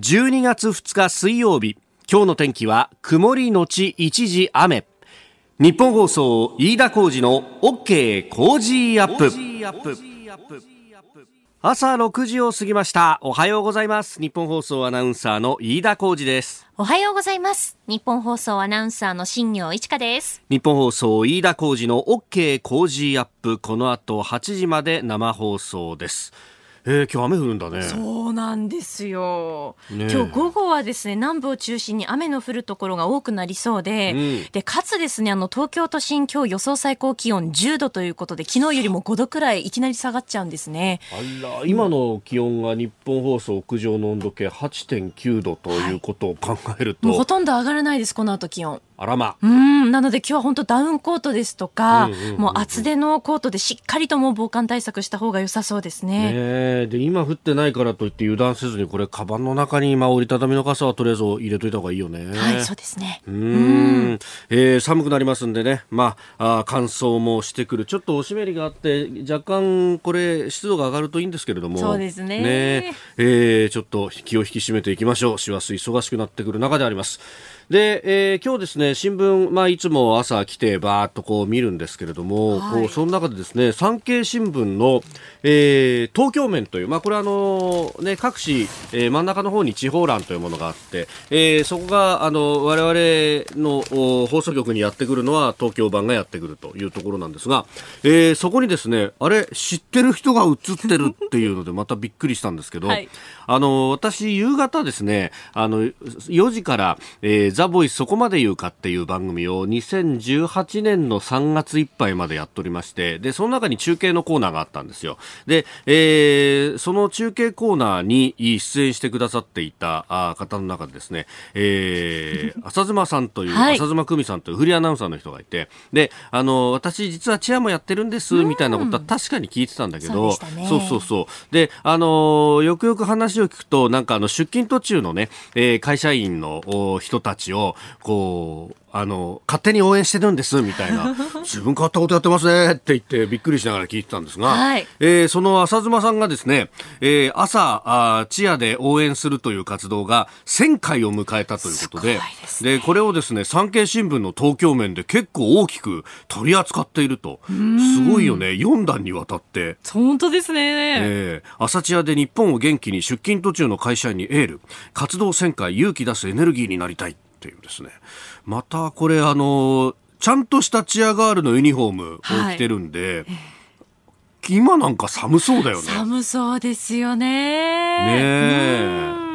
12月2日水曜日。今日の天気は曇りのち一時雨。日本放送飯田浩二の OK 工事アップ。朝6時を過ぎました。おはようございます。日本放送アナウンサーの飯田浩二です。おはようございます。日本放送アナウンサーの新業一華です。日本放送飯田浩二の OK 工事アップ。この後8時まで生放送ですえー、今日雨降るんだね。そうなんですよ。ね、今日午後はですね、南部を中心に雨の降るところが多くなりそうで、うん、で、かつですね、あの、東京都心今日予想最高気温10度ということで、昨日よりも5度くらいいきなり下がっちゃうんですね。あら、今の気温が日本放送屋上の温度計8.9度ということを考えると、はい、ほとんど上がらないです、この後気温。あらま。うん、なので今日は本当ダウンコートですとか、うんうんうんうん、もう厚手のコートでしっかりともう防寒対策した方が良さそうですね。ねで、今降ってないからといって油断せずに、これ、カバンの中に今折りたたみの傘はとりあえず入れといた方がいいよね。はい、そうですね。うん。えー、寒くなりますんでね、まあ、あ乾燥もしてくる。ちょっとお湿りがあって、若干これ、湿度が上がるといいんですけれども。そうですね。ねえー、ちょっと気を引き締めていきましょう。師走忙しくなってくる中であります。で、えー、今日ですね、新聞、まあ、いつも朝来てバーっとこう見るんですけれども、はい、こうその中でですね、産経新聞の、えー、東京面という、まあ、これあの、ね、各紙、えー、真ん中の方に地方欄というものがあって、えー、そこが、あの、我々の放送局にやってくるのは東京版がやってくるというところなんですが、えー、そこにですね、あれ、知ってる人が映ってるっていうので、またびっくりしたんですけど、はい、あの、私、夕方ですね、あの、4時から、えーザ・ボイスそこまで言うかっていう番組を2018年の3月いっぱいまでやっておりまして、で、その中に中継のコーナーがあったんですよ。で、えー、その中継コーナーに出演してくださっていた方の中でですね、えー、浅妻さんという、はい、浅妻久美さんというフリーアナウンサーの人がいて、で、あの、私実はチアもやってるんです、みたいなことは確かに聞いてたんだけど、そうね、そうそうそう。で、あの、よくよく話を聞くと、なんかあの、出勤途中のね、えー、会社員の人たちをこうあの、勝手に応援してるんです、みたいな。自分変わったことやってますね、って言ってびっくりしながら聞いてたんですが、はい、えー、その浅妻さんがですね、えー、朝、あチアで応援するという活動が1000回を迎えたということで、で、ね、これをですね、産経新聞の東京面で結構大きく取り扱っていると。すごいよね、4段にわたって。本当ですね。えー、朝チアで日本を元気に出勤途中の会社員にエール、活動1000回勇気出すエネルギーになりたい。っていうですねまたこれあのちゃんとしたチアガールのユニフォームを着てるんで、はい、今なんか寒そうだよね。寒そうですよね。ねえ。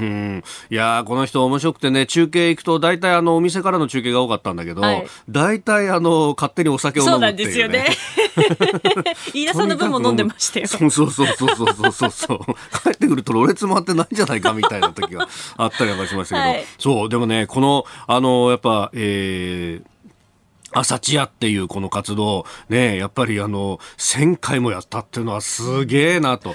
うん、いやこの人面白くてね、中継行くと大体あのお店からの中継が多かったんだけど、はい、大体あの勝手にお酒を飲むっていう、ね、そうなんですよね。飯田さんの分も飲んでましたよ。そうそうそうそうそうそうそう。帰ってくるとろれつ回ってないんじゃないかみたいな時があったりなんかしましたけど、はい、そう、でもね、この、あの、やっぱ、えー、朝チアっていうこの活動、ね、やっぱりあの、1000回もやったっていうのはすげえなと。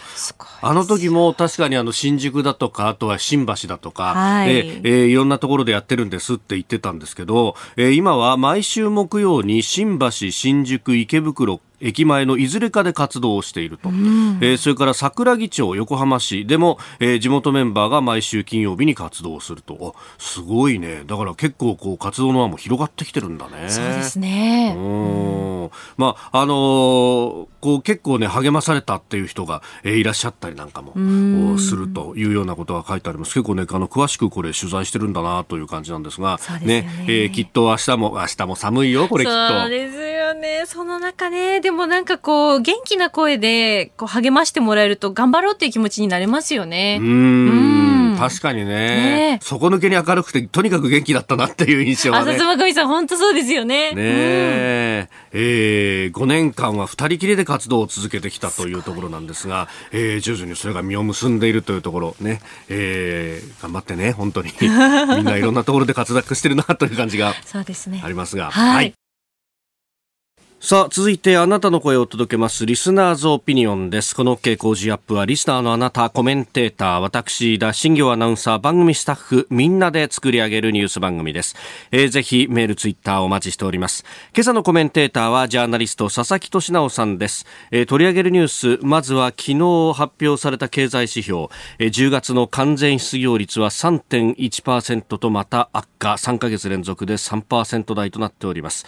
あの時も確かにあの、新宿だとか、あとは新橋だとか、はい、ええー、いろんなところでやってるんですって言ってたんですけど、えー、今は毎週木曜に新橋、新宿、池袋、駅前のいずれかで活動をしていると、うん、えー、それから桜木町横浜市。でも、えー、地元メンバーが毎週金曜日に活動すると。すごいね。だから結構こう活動の輪も広がってきてるんだね。そうですね。うん。まああのー、こう結構ね励まされたっていう人が、えー、いらっしゃったりなんかもするというようなことが書いてあります。結構ねあの詳しくこれ取材してるんだなという感じなんですがね。ね、えー、きっと明日も明日も寒いよこれきっと。そうですよね。その中ねでもなんかこう、元気な声でこう励ましてもらえると頑張ろうっていう気持ちになれますよね。うん。確かにねね。底抜けに明るくて、とにかく元気だったなっていう印象はね。浅妻さん、本当そうですよね。ねえ。うん、えー、5年間は二人きりで活動を続けてきたというところなんですが、すえー、徐々にそれが実を結んでいるというところね、えー、頑張ってね、本当に。みんないろんなところで活躍してるなという感じがありますが。はい、はいさあ、続いてあなたの声を届けます、リスナーズオピニオンです。この傾向時アップは、リスナーのあなた、コメンテーター、私、田新行アナウンサー、番組スタッフ、みんなで作り上げるニュース番組です。えー、ぜひ、メール、ツイッターお待ちしております。今朝のコメンテーターは、ジャーナリスト、佐々木俊直さんです。えー、取り上げるニュース、まずは、昨日発表された経済指標、えー、10月の完全失業率は3.1%とまた悪化、3ヶ月連続で3%台となっております。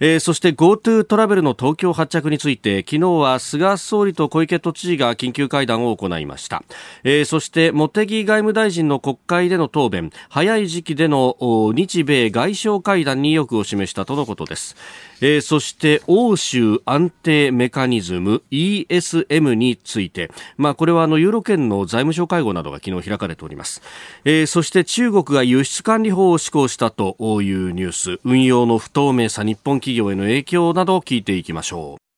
えー、そして GoTo トラベルの東京発着について昨日は菅総理と小池都知事が緊急会談を行いました、えー、そして茂木外務大臣の国会での答弁早い時期での日米外相会談に意欲を示したとのことです。えー、そして欧州安定メカニズム ESM について、まあ、これはあのユーロ圏の財務省会合などが昨日開かれております、えー、そして中国が輸出管理法を施行したというニュース。運用の不透明さ日本企業への影響などを聞いていきましょう。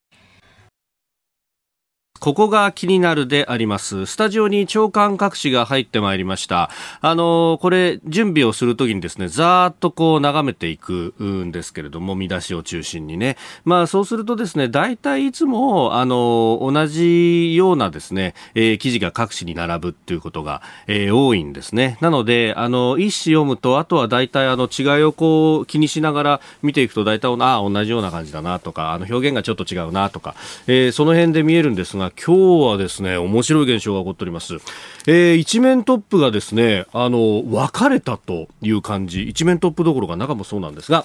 ここが気になるであります。スタジオに長官各紙が入ってまいりました。あの、これ、準備をするときにですね、ざーっとこう眺めていくんですけれども、見出しを中心にね。まあ、そうするとですね、大体いつも、あの、同じようなですね、えー、記事が各紙に並ぶっていうことが、えー、多いんですね。なので、あの、一紙読むと、あとは大体あの、違いをこう、気にしながら見ていくと、大体、ああ、同じような感じだなとか、あの、表現がちょっと違うなとか、えー、その辺で見えるんですが、今日はですね、面白い現象が起こっております。えー、一面トップがですね、あの、分かれたという感じ、一面トップどころか中もそうなんですが、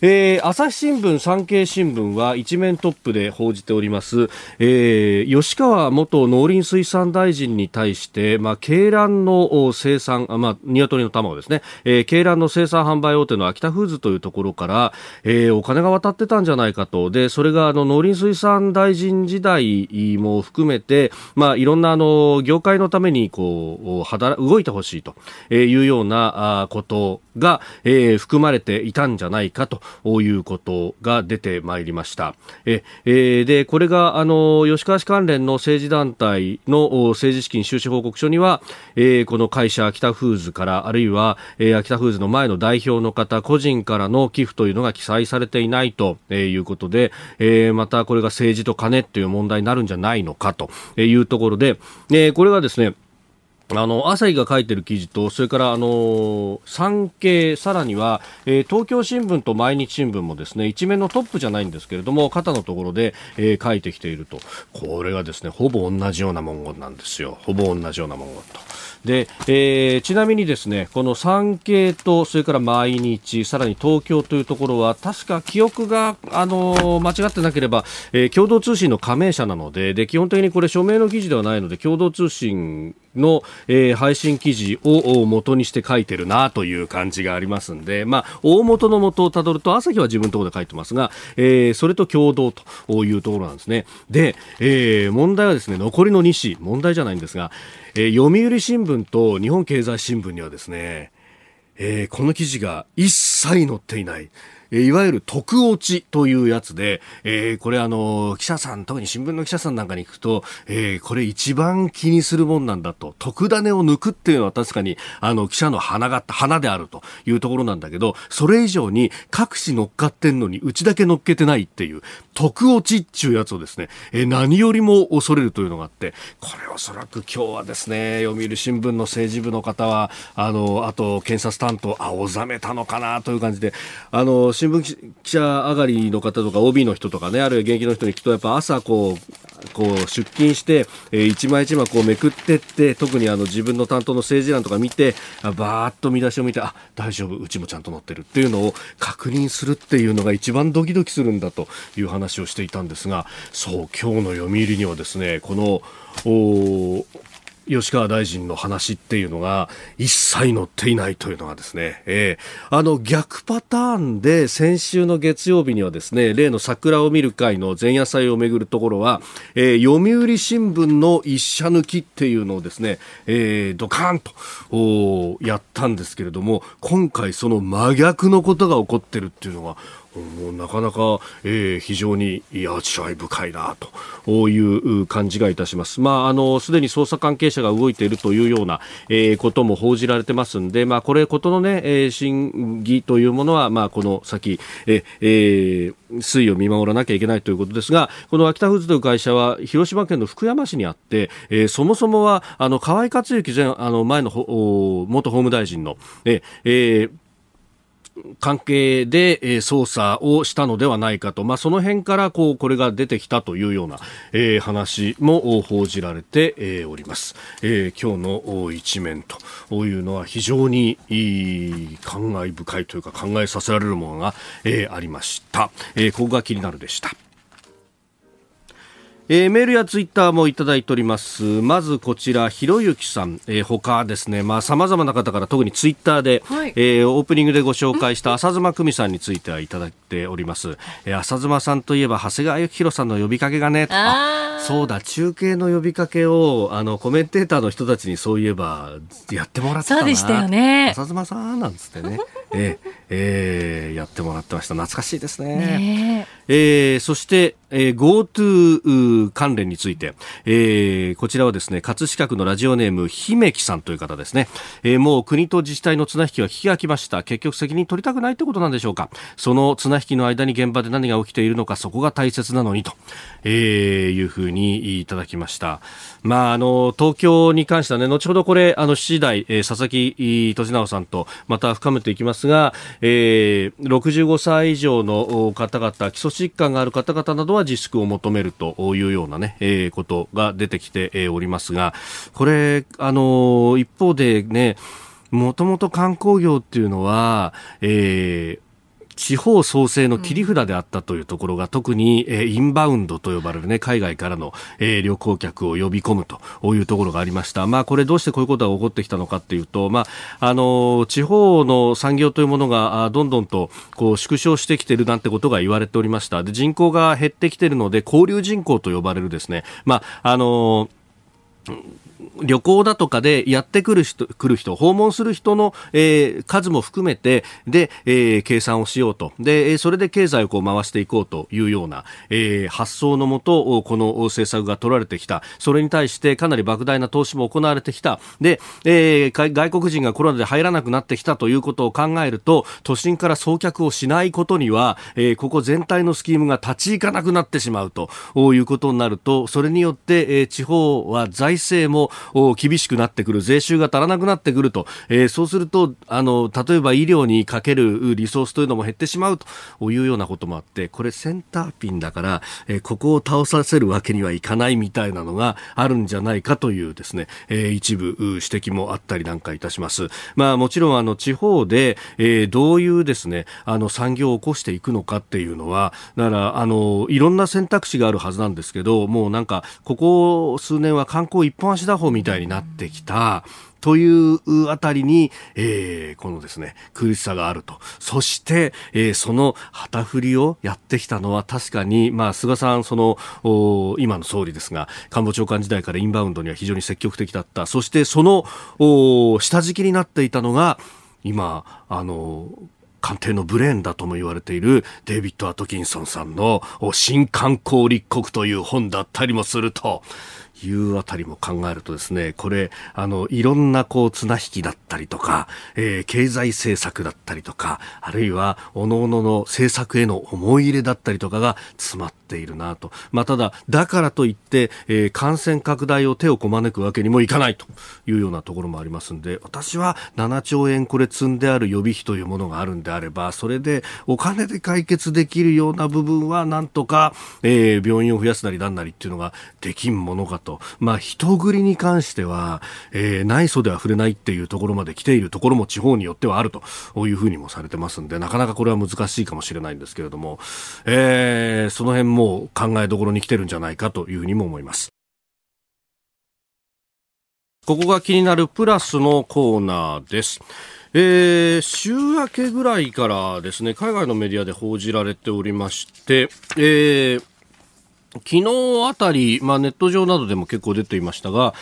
えー、朝日新聞、産経新聞は一面トップで報じております、えー、吉川元農林水産大臣に対して、まあ、鶏卵の生産、まあ、鶏の卵ですね、えー、鶏卵の生産販売大手の秋田フーズというところから、えー、お金が渡ってたんじゃないかと、で、それがあの農林水産大臣時代も含めて、まあ、いろんなあの、業界のためにこう、働、動いてほしいというようなことが、えー、含まれていたんじゃないかと。いうことが出てまいりました。ええー、で、これが、あの、吉川氏関連の政治団体の政治資金収支報告書には、えー、この会社、秋田フーズから、あるいは、えー、秋田フーズの前の代表の方、個人からの寄付というのが記載されていないということで、えー、またこれが政治と金という問題になるんじゃないのかというところで、えー、これはですね、あの朝日が書いてる記事と、それからあの産経、さらには、えー、東京新聞と毎日新聞もですね一面のトップじゃないんですけれども、肩のところで、えー、書いてきていると、これがですねほぼ同じような文言なんですよ、ほぼ同じような文言と。で、えー、ちなみにですねこの産経とそれから毎日さらに東京というところは確か記憶が、あの間違ってなければ、えー、共同通信の加盟者なのでで基本的にこれ署名の記事ではないので共同通信の、えー、配信記事を元にして書いてるなという感じがありますんで、まあ、大元の元をたどると朝日は自分のところで書いてますが、えー、それと共同というところなんですね。で、えー、問題はですね残りの2紙問題じゃないんですが、えー、読売新聞と日本経済新聞にはですね、えー、この記事が一切載っていない。いわゆる特落ちというやつで、えー、これあの、記者さん、特に新聞の記者さんなんかに行くと、えー、これ一番気にするもんなんだと、特ダネを抜くっていうのは確かに、あの、記者の花が、花であるというところなんだけど、それ以上に各紙乗っかってんのに、うちだけ乗っけてないっていう、特落ちっていうやつをですね、えー、何よりも恐れるというのがあって、これおそらく今日はですね、読売新聞の政治部の方は、あの、あと、検察担当、青ざめたのかなという感じで、あの、新聞記者上がりの方とか OB の人とかねあるいは現役の人に聞くとやっぱ朝こうこう出勤して、えー、一枚一枚こうめくってって特にあの自分の担当の政治欄とか見てバーッと見出しを見てあ大丈夫うちもちゃんと載ってるっていうのを確認するっていうのが一番ドキドキするんだという話をしていたんですがそう今日の読売にはですねこの吉川大臣の話っていうのが一切載っていないというのがですね、えー、あの逆パターンで先週の月曜日にはですね、例の桜を見る会の前夜祭をめぐるところは、えー、読売新聞の一社抜きっていうのをですね、えー、ドカーンとやったんですけれども、今回その真逆のことが起こってるっていうのが、なかなか、えー、非常に味わい深いなという感じがいたします。まあ、あの、すでに捜査関係者が動いているというような、えー、ことも報じられてますんで、まあ、これ、ことのね、えー、審議というものは、まあ、この先、ええー、推移を見守らなきゃいけないということですが、この秋田フーズという会社は、広島県の福山市にあって、えー、そもそもは、あの、河合克行前、あの、前の元法務大臣の、えー、関係で、えー、捜査をしたのではないかと、まあ、その辺からこうこれが出てきたというような、えー、話も報じられて、えー、おります、えー、今日の一面というのは非常にいい感慨深いというか考えさせられるものが、えー、ありました、えー、ここが気になるでした。えー、メールやツイッターもいただいております。まずこちら、ひろゆきさん、えー、他ですね、まあ様々な方から特にツイッターで、はい、えー、オープニングでご紹介した浅妻久美さんについてはいただいております。えー、浅妻さんといえば長谷川幸宏さんの呼びかけがね、あそうだ、中継の呼びかけを、あの、コメンテーターの人たちにそういえば、やってもらってたな。そうでしたよね。浅妻さんなんつってね、えー、えー、やってもらってました。懐かしいですね。ねえー、そして、えー、GoTo 関連について、えー、こちらはですね、葛飾区のラジオネーム、姫木さんという方ですね、えー、もう国と自治体の綱引きは聞き飽きました。結局責任取りたくないってことなんでしょうか。その綱引きの間に現場で何が起きているのか、そこが大切なのにと、えー、いうふうにいただきました。まあ、あの、東京に関してはね、後ほどこれ、あの、7時台、えー、佐々木俊直さんとまた深めていきますが、えー、65歳以上の方々、基礎疾患がある方々などは自粛を求めるというようなね、えー、ことが出てきておりますが、これ、あの、一方でね、もともと観光業っていうのは、えー、地方創生の切り札であったというところが、特に、えー、インバウンドと呼ばれるね、海外からの、えー、旅行客を呼び込むというところがありました。まあ、これどうしてこういうことが起こってきたのかっていうと、まあ、あの、地方の産業というものが、どんどんと、こう、縮小してきているなんてことが言われておりました。で、人口が減ってきているので、交流人口と呼ばれるですね、まあ、あの、旅行だとかでやってくる人、来る人、訪問する人の、えー、数も含めて、で、えー、計算をしようと。で、それで経済をこう回していこうというような、えー、発想のもと、この政策が取られてきた。それに対してかなり莫大な投資も行われてきた。で、えー、外国人がコロナで入らなくなってきたということを考えると、都心から送客をしないことには、えー、ここ全体のスキームが立ち行かなくなってしまうということになると、それによって、えー、地方は財政も厳しくなってくる、税収が足らなくなってくると、えー、そうすると、あの、例えば医療にかけるリソースというのも減ってしまうというようなこともあって、これセンターピンだから、えー、ここを倒させるわけにはいかないみたいなのがあるんじゃないかというですね、えー、一部指摘もあったりなんかいたします。まあもちろんあの地方で、えー、どういうですね、あの産業を起こしていくのかっていうのは、だからあの、いろんな選択肢があるはずなんですけど、もうなんか、ここ数年は観光一本足打法みたいになってきた、というあたりに、えー、このですね、苦しさがあると。そして、えー、その旗振りをやってきたのは確かに、まあ、菅さん、その、今の総理ですが、官房長官時代からインバウンドには非常に積極的だった。そして、その、下敷きになっていたのが、今、あの、官邸のブレーンだとも言われているデイビッド・アトキンソンさんの新観光立国という本だったりもすると、いうあたりも考えるとですね、これ、あの、いろんなこう、綱引きだったりとか、えー、経済政策だったりとか、あるいは、各々の政策への思い入れだったりとかが詰まっているなと。まあ、ただ、だからといって、えー、感染拡大を手をこまねくわけにもいかないというようなところもありますんで、私は7兆円これ積んである予備費というものがあるんであれば、それでお金で解決できるような部分は、なんとか、えー、病院を増やすなりなんなりっていうのができんものかとと、まあ、人繰りに関しては、えー、内装では触れないっていうところまで来ているところも地方によってはあるというふうにもされてますんで、なかなかこれは難しいかもしれないんですけれども、えー、その辺も考えどころに来てるんじゃないかというふうにも思います。ここが気になるプラスのコーナーです。えー、週明けぐらいからですね、海外のメディアで報じられておりまして、えー、昨日あたり、まあ、ネット上などでも結構出ていましたが、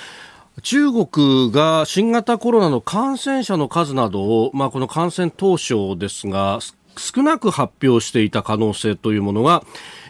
中国が新型コロナの感染者の数などを、まあ、この感染当初ですが、少なく発表していた可能性というものが、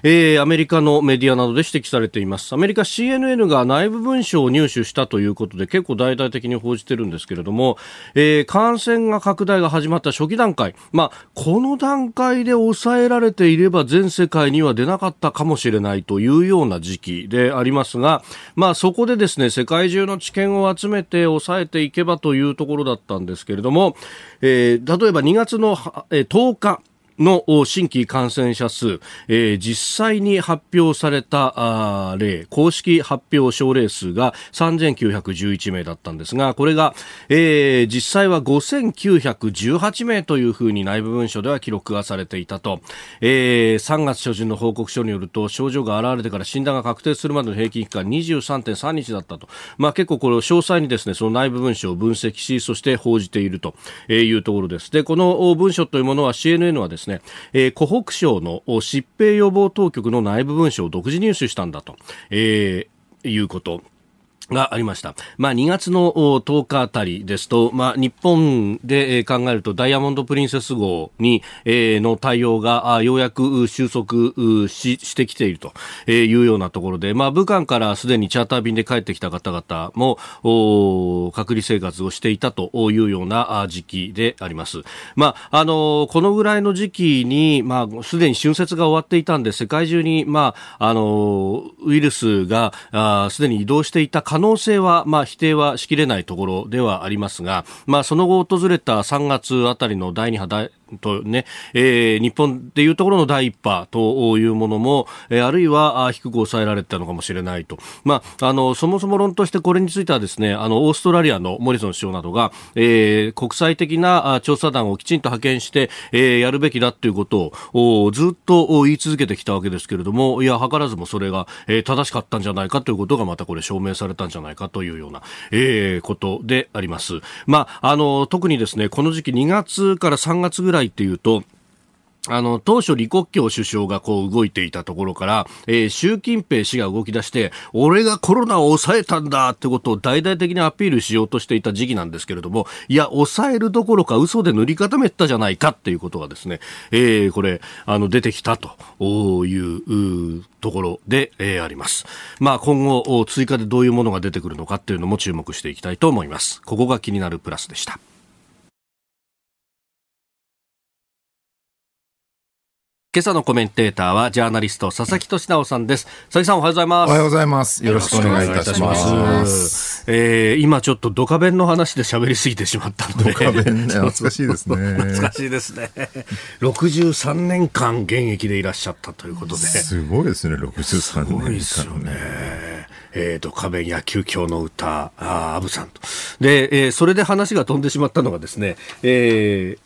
えー、アメリカのメディアなどで指摘されています。アメリカ CNN が内部文書を入手したということで結構大々的に報じてるんですけれども、えー、感染が拡大が始まった初期段階、まあ、この段階で抑えられていれば全世界には出なかったかもしれないというような時期でありますが、まあ、そこでですね、世界中の知見を集めて抑えていけばというところだったんですけれども、えー、例えば2月の10日、の新規感染者数、えー、実際に発表された例、公式発表症例数が3911名だったんですが、これが、えー、実際は5918名というふうに内部文書では記録がされていたと、えー、3月初旬の報告書によると、症状が現れてから診断が確定するまでの平均期間23.3日だったと。まあ結構これを詳細にですね、その内部文書を分析し、そして報じているというところです。で、この文書というものは CNN はですねですね、えー、湖北省の疾病予防当局の内部文書を独自入手したんだと、えー、いうこと。がありました。まあ、2月の10日あたりですと、まあ、日本で考えるとダイヤモンドプリンセス号に、えー、の対応がようやく収束ししてきているというようなところで、まあ、武漢からすでにチャーター便で帰ってきた方々も隔離生活をしていたというような時期であります。まあ、あの、このぐらいの時期に、まあ、すでに春節が終わっていたんで、世界中に、まあ、あの、ウイルスがすでに移動していた可可能性は、まあ、否定はしきれないところではありますが、まあ、その後訪れた3月あたりの第2波とね、えー、日本でいうところの第一波というものも、えー、あるいは低く抑えられたのかもしれないと。まあ、あの、そもそも論としてこれについてはですね、あの、オーストラリアのモリソン首相などが、えー、国際的な調査団をきちんと派遣して、えー、やるべきだということをずっと言い続けてきたわけですけれども、いや、図らずもそれが、えー、正しかったんじゃないかということがまたこれ証明されたんじゃないかというような、えー、ことであります。まあ、あの、特にですね、この時期2月から3月ぐらいっていうと、あの、当初李克強首相がこう動いていたところから、えー、習近平氏が動き出して、俺がコロナを抑えたんだってことを大々的にアピールしようとしていた時期なんですけれども、いや、抑えるどころか嘘で塗り固めたじゃないかっていうことがですね、えー、これ、あの、出てきたというところで、えー、あります。まあ、今後、追加でどういうものが出てくるのかっていうのも注目していきたいと思います。ここが気になるプラスでした。今朝のコメンテーターはジャーナリスト佐々木俊直さんです。佐々木さんおはようございます。おはようございます。よろしくお願いいたします。えー、今ちょっとドカベンの話で喋りすぎてしまったので。ドカベンね懐かしいですね。懐かしいですね。63年間現役でいらっしゃったということで。すごいですね63年すごいですよね。えー、ドカベン野球狂の歌、あアブさんと。で、えー、それで話が飛んでしまったのがですね、えー、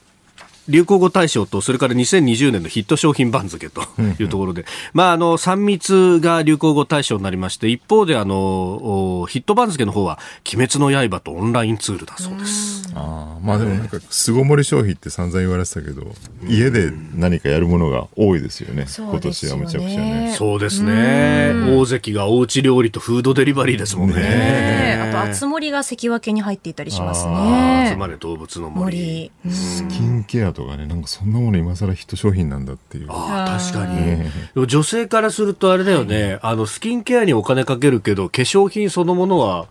流行語大賞と、それから2020年のヒット商品番付というところで、まあ、あの、3密が流行語大賞になりまして、一方で、あの、ヒット番付の方は、鬼滅の刃とオンラインツールだそうです。あまあでもなんか、巣ごもり消費って散々言われてたけど、家で何かやるものが多いですよね、今年はむちゃくちゃね。そうですね。大関がおうち料理とフードデリバリーですもんね。ねあと、つ森が関脇に入っていたりしますね。集まれ動物の森。スキンケアとかね、なんかそんなもの今更ヒット商品なんだっていう。ああ、確かに。女性からするとあれだよね、あの、スキンケアにお金かけるけど、化粧品そのものは、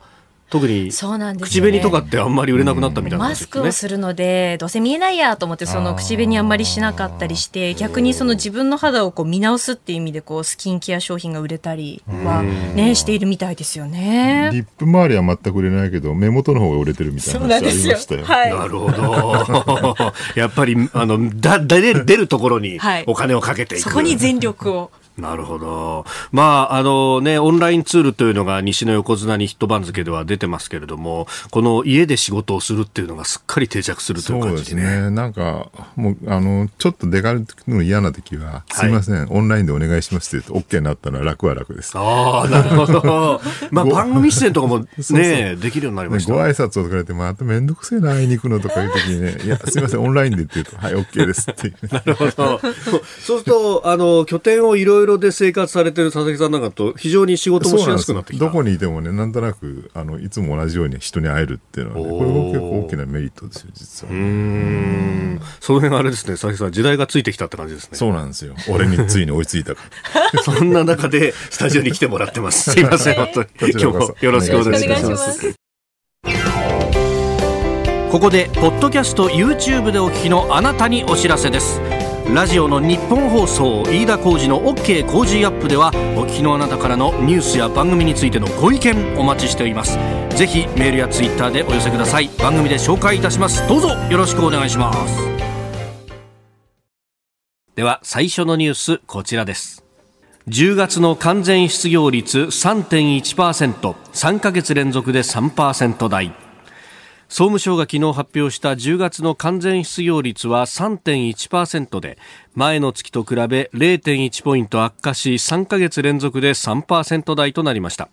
特に口紅とかってあんまり売れなくなったみたいな、ね、マスクをするのでどうせ見えないやと思ってその口紅あんまりしなかったりして逆にその自分の肌をこう見直すっていう意味でこうスキンケア商品が売れたりはねしているみたいですよね。リップ周りは全く売れないけど目元の方が売れてるみたいな話ありましたよ。はい、なるほど。やっぱりあのだ出るところにお金をかけていく、はい、そこに全力をなるほど。まあ、あのね、オンラインツールというのが西の横綱にヒット番付では出てますけれども、この家で仕事をするっていうのがすっかり定着するという感じでね。そうですね。なんか、もう、あの、ちょっと出かけるの嫌な時は、すいません、はい、オンラインでお願いしますって言うと OK になったら楽は楽です。ああ、なるほど。まあ、番組出演とかもね そうそうできるようになりました。ご挨拶をとかれて、まためんどくせえな、会いに行くのとかいう時にね、いや、すいません、オンラインでって言うと、はい、OK ですっていう。なるほど。そうすると、あの、拠点をいろいろロで生活されてる佐々木さんなんかと非常に仕事もしやすくなってきた。どこにいてもねなんとなくあのいつも同じように人に会えるっていうのは、ね、これも結構大きなメリットですよ実はうん。その辺あれですね佐々木さん時代がついてきたって感じですね。そうなんですよ。俺についに追いついたか そんな中でスタジオに来てもらってます。すいません本当に。今日もよろしくお願いします。ここでポッドキャスト YouTube でお聞きのあなたにお知らせですラジオの日本放送飯田浩司の OK 工事アップではお聞きのあなたからのニュースや番組についてのご意見お待ちしております。ぜひメールやツイッターでお寄せください。番組で紹介いたします。どうぞよろしくお願いします。では最初のニュースこちらです。10月の完全失業率 3.1%3 ヶ月連続で3%台。総務省が昨日発表した10月の完全失業率は3.1%で前の月と比べ0.1ポイント悪化し3ヶ月連続で3%台となりました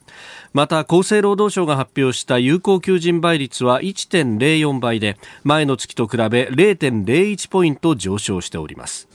また厚生労働省が発表した有効求人倍率は1.04倍で前の月と比べ0.01ポイント上昇しております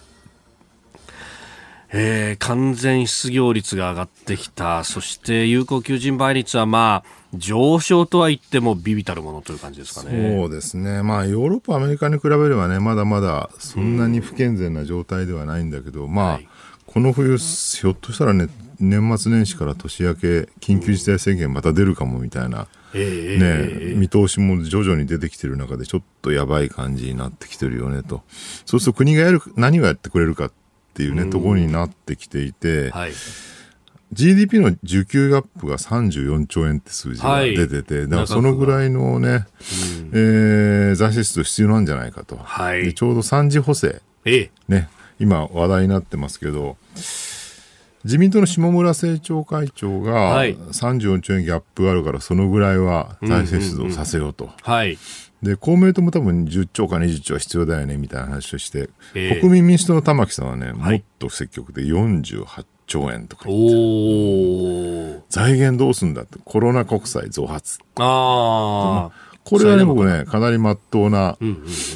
えー、完全失業率が上がってきた。そして有効求人倍率はまあ、上昇とは言ってもビビたるものという感じですかね。そうですね。まあ、ヨーロッパ、アメリカに比べればね、まだまだそんなに不健全な状態ではないんだけど、うん、まあ、はい、この冬、ひょっとしたらね、年末年始から年明け、緊急事態宣言また出るかもみたいな、ね、見通しも徐々に出てきてる中で、ちょっとやばい感じになってきてるよねと。そうすると国がやる、何をやってくれるかっっていうね、ところになってきていて、はい、GDP の需給アップが34兆円って数字が出てて、はい、だからそのぐらいのね、うん、えー、財政出動必要なんじゃないかと。はい、でちょうど3次補正、えね、今話題になってますけど、自民党の下村政調会長が34兆円ギャップあるからそのぐらいは財政出動させようと。はい、で、公明党も多分10兆か20兆は必要だよねみたいな話をして、えー、国民民主党の玉木さんはね、はい、もっと積極で48兆円とか言って、財源どうすんだって、コロナ国債増発。ああ。これはね、僕ね、かなりまっとうな、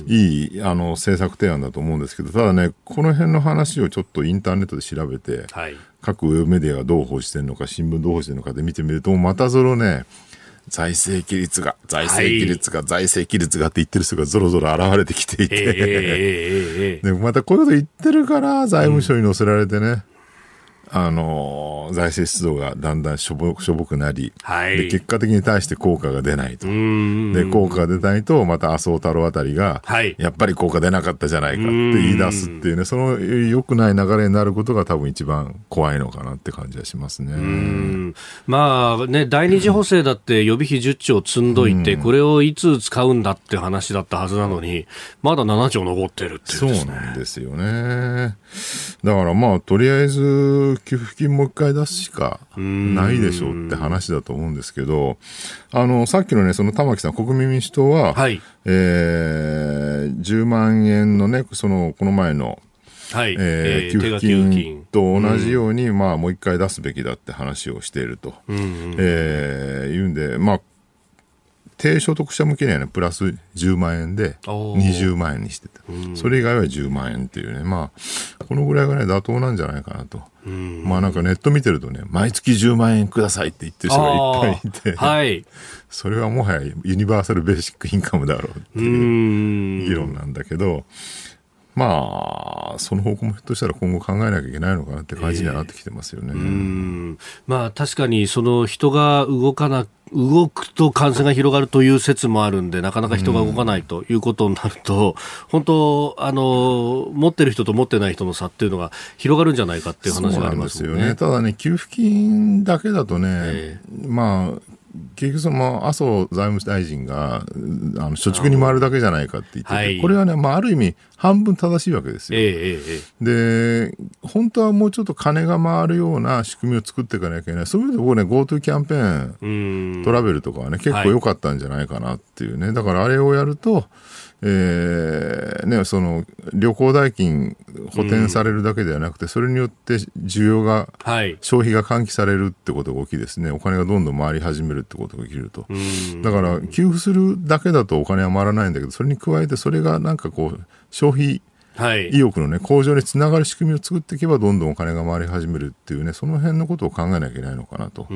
いい、あの、政策提案だと思うんですけど、ただね、この辺の話をちょっとインターネットで調べて、はい、各ウェブメディアがどう報じてるのか、新聞どう報じてるのかで見てみると、またそのね、財政規律が、財政規律が、はい、財政規律がって言ってる人がぞろぞろ現れてきていて、えー、でまたこういうこと言ってるから財務省に載せられてね、うんあの財政出動がだんだんしょぼしょぼくなり、はい、で結果的に対して効果が出ないと。で効果が出ないとまた麻生太郎あたりが、はい、やっぱり効果出なかったじゃないかって言い出すっていうねその良くない流れになることが多分一番怖いのかなって感じはしますね。まあね第二次補正だって予備費10兆積んどいてこれをいつ使うんだって話だったはずなのにまだ7兆残ってるっていう、ね、そうなんですよね。だからまあとりあえず給付金もう一回出すしかないでしょうって話だと思うんですけど、あの、さっきのね、その玉木さん、国民民主党は、はい、えー、10万円のね、その、この前の、はい、えー、給付金と同じように、まあ、もう一回出すべきだって話をしていると、うん。えー、言うんで、まあ、低所得者向けにはね、プラス10万円で20万円にしてた。それ以外は10万円っていうね、まあ、このぐらいがね、妥当なんじゃないかなと。まあなんかネット見てるとね、毎月10万円くださいって言ってる人がいっぱいいて、はい、それはもはやユニバーサルベーシックインカムだろうっていう議論なんだけど、まあ、その方向もひょっとしたら今後考えなきゃいけないのかなって感じにはなってきてますよね。えー、まあ確かにその人が動かな動くと感染が広がるという説もあるんで、なかなか人が動かないということになると、本当、あの、持ってる人と持ってない人の差っていうのが広がるんじゃないかっていう話がありますよね。ただね、給付金だけだとね、えー、まあ、結局その麻生財務大臣があの貯蓄に回るだけじゃないかって言ってて、はい、これはね、まあ、ある意味半分正しいわけですよ、えー、で本当はもうちょっと金が回るような仕組みを作っていかなきゃいけない。そういう意味で僕ね GoTo キャンペーントラベルとかはね結構良かったんじゃないかなっていうね、はい、だからあれをやるとえーね、その旅行代金補填されるだけではなくて、うん、それによって需要が、はい、消費が喚起されるってことが起きですね。お金がどんどん回り始めるってことが起きると、うん、だから給付するだけだとお金は回らないんだけどそれに加えてそれがなんかこう消費意欲のね、向上につながる仕組みを作っていけば、どんどんお金が回り始めるっていうね、その辺のことを考えなきゃいけないのかなと。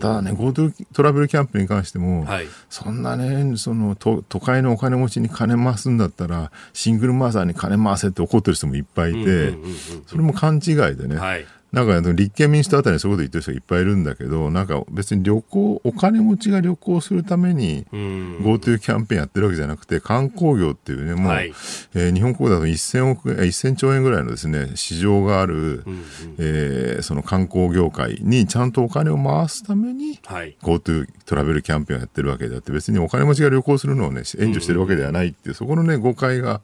ただね、GoTo トラベルキャンプに関しても、はい、そんなね、その都、都会のお金持ちに金回すんだったら、シングルマザーに金回せって怒ってる人もいっぱいいて、それも勘違いでね、はいなんか立憲民主党あたりにそういうこと言ってる人がいっぱいいるんだけど、なんか別に旅行、お金持ちが旅行するために GoTo キャンペーンやってるわけじゃなくて、観光業っていうね、もう、はい、えー、日本国だと1000億、1000兆円ぐらいのですね、市場がある、うんうん、えー、その観光業界にちゃんとお金を回すために、はい、GoTo トラベルキャンペーンをやってるわけであって、別にお金持ちが旅行するのをね、援助してるわけではないっていう、そこのね、誤解が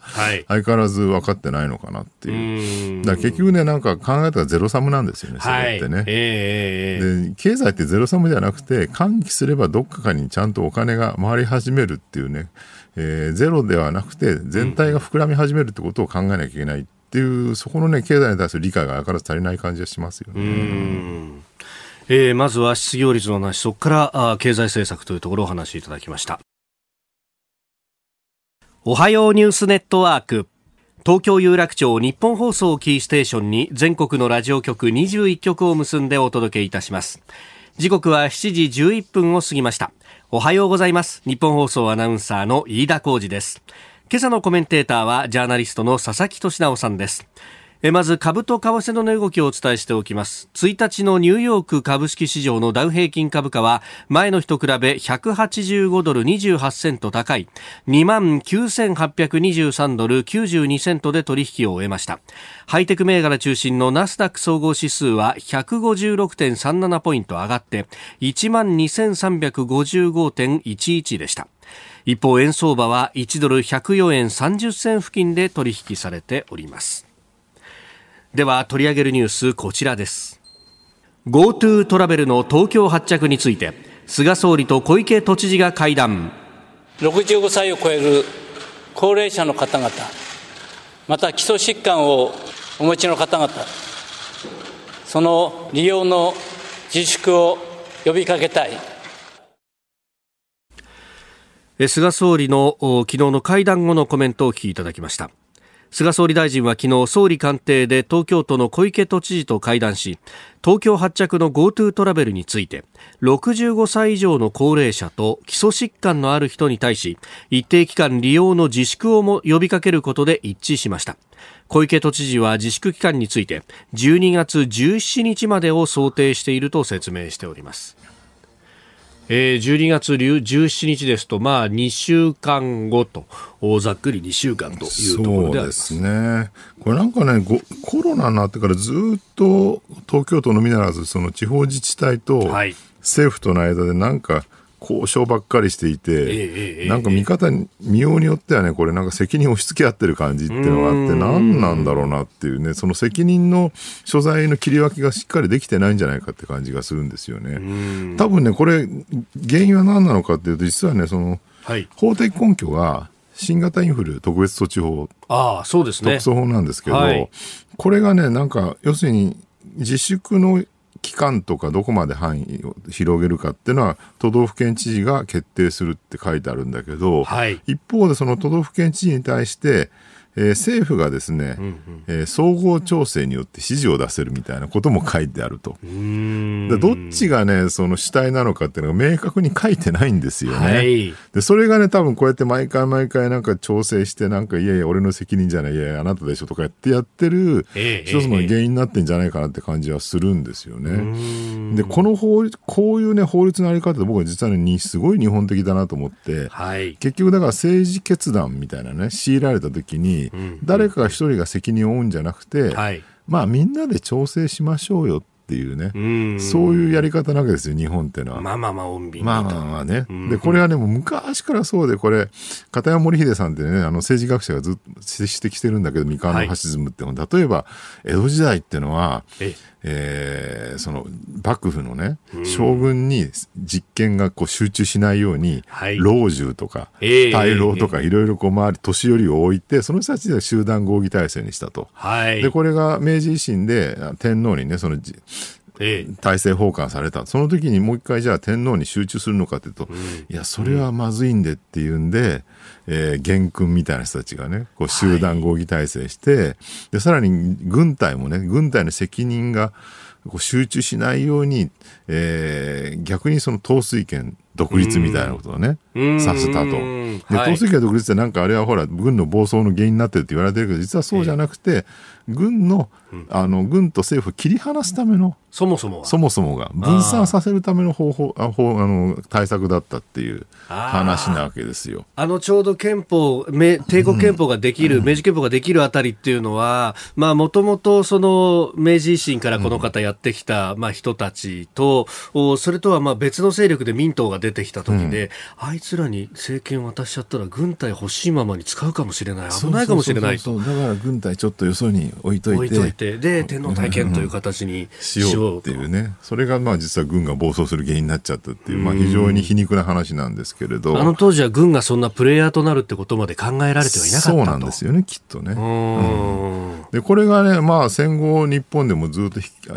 相変わらず分かってないのかなっていう。だ結局ね、なんか考えたらゼロサムなんですよね、それってね。はい、えー、で、経済ってゼロサムじゃなくて、喚起すればどっかかにちゃんとお金が回り始めるっていうね、えー、ゼロではなくて、全体が膨らみ始めるってことを考えなきゃいけないっていう、そこのね、経済に対する理解が相変わらず足りない感じがしますよね。えー、まずは失業率の話、そこからあ経済政策というところをお話しいただきました。おはようニュースネットワーク。東京有楽町日本放送キーステーションに全国のラジオ局21局を結んでお届けいたします。時刻は7時11分を過ぎました。おはようございます。日本放送アナウンサーの飯田浩二です。今朝のコメンテーターはジャーナリストの佐々木俊直さんです。まず株と為替の値動きをお伝えしておきます。1日のニューヨーク株式市場のダウ平均株価は前の日と比べ185ドル28セント高い。2万9823ドル92セントで取引を終えました。ハイテク銘柄中心のナスダック総合指数は156.37ポイント上がって1万2355.11でした。一方円相場は1ドル104円30銭付近で取引されております。では取り上げるニュースこちらです。GoTo トラベルの東京発着について菅総理と小池都知事が会談。65歳を超える高齢者の方々また基礎疾患をお持ちの方々その利用の自粛を呼びかけたい。菅総理の昨日の会談後のコメントをお聞きいただきました菅総理大臣は昨日総理官邸で東京都の小池都知事と会談し東京発着の GoTo トラベルについて65歳以上の高齢者と基礎疾患のある人に対し一定期間利用の自粛をも呼びかけることで一致しました。小池都知事は自粛期間について12月17日までを想定していると説明しております。えー、12月17日ですと、まあ、2週間後と、ざっくり2週間というところでそうですね。これなんかね、コロナになってからずっと東京都のみならず、その地方自治体と政府との間でなんか、交渉ばっかりしていて、なんか見方に、見ようによってはね、これなんか責任を押し付け合ってる感じっていうのがあって、何なんだろうなっていうね、その責任の所在の切り分けがしっかりできてないんじゃないかって感じがするんですよね。多分ね、これ、原因は何なのかっていうと、実はね、その、はい、法的根拠が、新型インフル特別措置法、あそうですね。特措法なんですけど、はい、これがね、なんか、要するに、自粛の期間とかどこまで範囲を広げるかっていうのは都道府県知事が決定するって書いてあるんだけど、はい、一方でその都道府県知事に対してえー、政府がですね、うんうん、えー、総合調整によって指示を出せるみたいなことも書いてあると。でどっちがね、その主体なのかっていうのが明確に書いてないんですよね。はい、で、それがね、多分こうやって毎回毎回なんか調整して、なんかいやいや、俺の責任じゃない、いやいや、あなたでしょとかやってやってる、えー、一つの原因になってんじゃないかなって感じはするんですよね。で、この法律、こういうね、法律のあり方で僕は実はね、すごい日本的だなと思って、はい、結局だから政治決断みたいなね、強いられた時に、誰か一人が責任を負うんじゃなくて、はい、まあみんなで調整しましょうよっていうね、うそういうやり方なわけですよ、日本っていうのは。まあまあまあ、穏便まあまあまあね。で、これはね、もう昔からそうで、これ、片山森秀さんってね、あの政治学者がずっと指摘してるんだけど、三河のファシズムっては。い、例えば、江戸時代っていうのは、ええー、その幕府のね、将軍に実権がこう集中しないように、はい、老中とか、大老とか、いろいろこう周り、年寄りを置いて、その人たちで集団合議体制にしたと。はい、で、これが明治維新で天皇にね、その体制奉還された、その時にもう一回じゃあ天皇に集中するのかというと、うん、いや、それはまずいんでっていうんで、えー、元君みたいな人たちがね、こう集団合議体制して、はい、で、さらに軍隊もね、軍隊の責任がこう集中しないように、えー、逆にその統帥権独立みたいなことをね、させたと。で、統帥権独立ってなんかあれはほら、軍の暴走の原因になってるって言われてるけど、実はそうじゃなくて、軍の、あの、軍と政府を切り離すための、そもそもそもそもが、分散させるための方法、あ法あの対策だったっていう話なわけですよ。あの、ちょうど憲法、帝国憲法ができる、うん、明治憲法ができるあたりっていうのは、まあ、もともとその、明治維新からこの方やってきた、まあ、人たちと、それとはまあ別の勢力で民党が出てきた時で、うん、あいつらに政権渡しちゃったら軍隊欲しいままに使うかもしれない。危ないかもしれないと。だから軍隊ちょっとよそに置いといて。いて。で天皇体験という形にしようっていうね。それがまあ実は軍が暴走する原因になっちゃったっていう、まあ、非常に皮肉な話なんですけれど。あの当時は軍がそんなプレイヤーとなるってことまで考えられてはいなかったそうなんですよねきっとね、うん、でこれがねまあ戦後日本でもずっと引き,、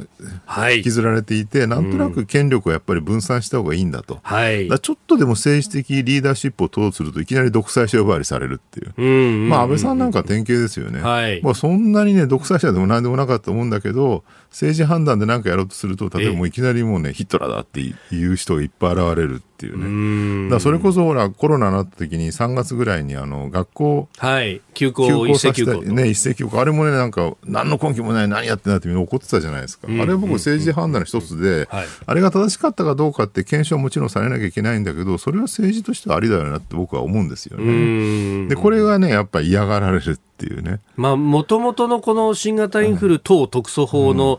はい、引きずられていてなんとなく権力をやっぱり分散した方がいいんだと、はい、ちょっとでも政治的リーダーシップを取うとするといきなり独裁者呼ばわりされるっていう。うんうんうん、まあ安倍さんなんか典型ですよね。はい、まあそんなにね、独裁者でも何でもなかったと思うんだけど、政治判断で何かやろうとすると、例えばもういきなりもうね、ヒットラーだっていう人がいっぱい現れるっていうね。だそれこそほら、コロナになった時に3月ぐらいにあの、学校、はい、休校、一斉休校。ね、一斉休校。あれもね、なんか、何の根拠もない、何やってんだってみんな怒ってたじゃないですか。あれは僕政治判断の一つで、あれが正しかったかどうかって検証はもちろんされなきゃいけないんだけど、それは政治としてはありだよなって僕は思うんですよね。で、これがね、やっぱり嫌がられるっていうね。まあ、もともとのこの新型インフル等特措法の、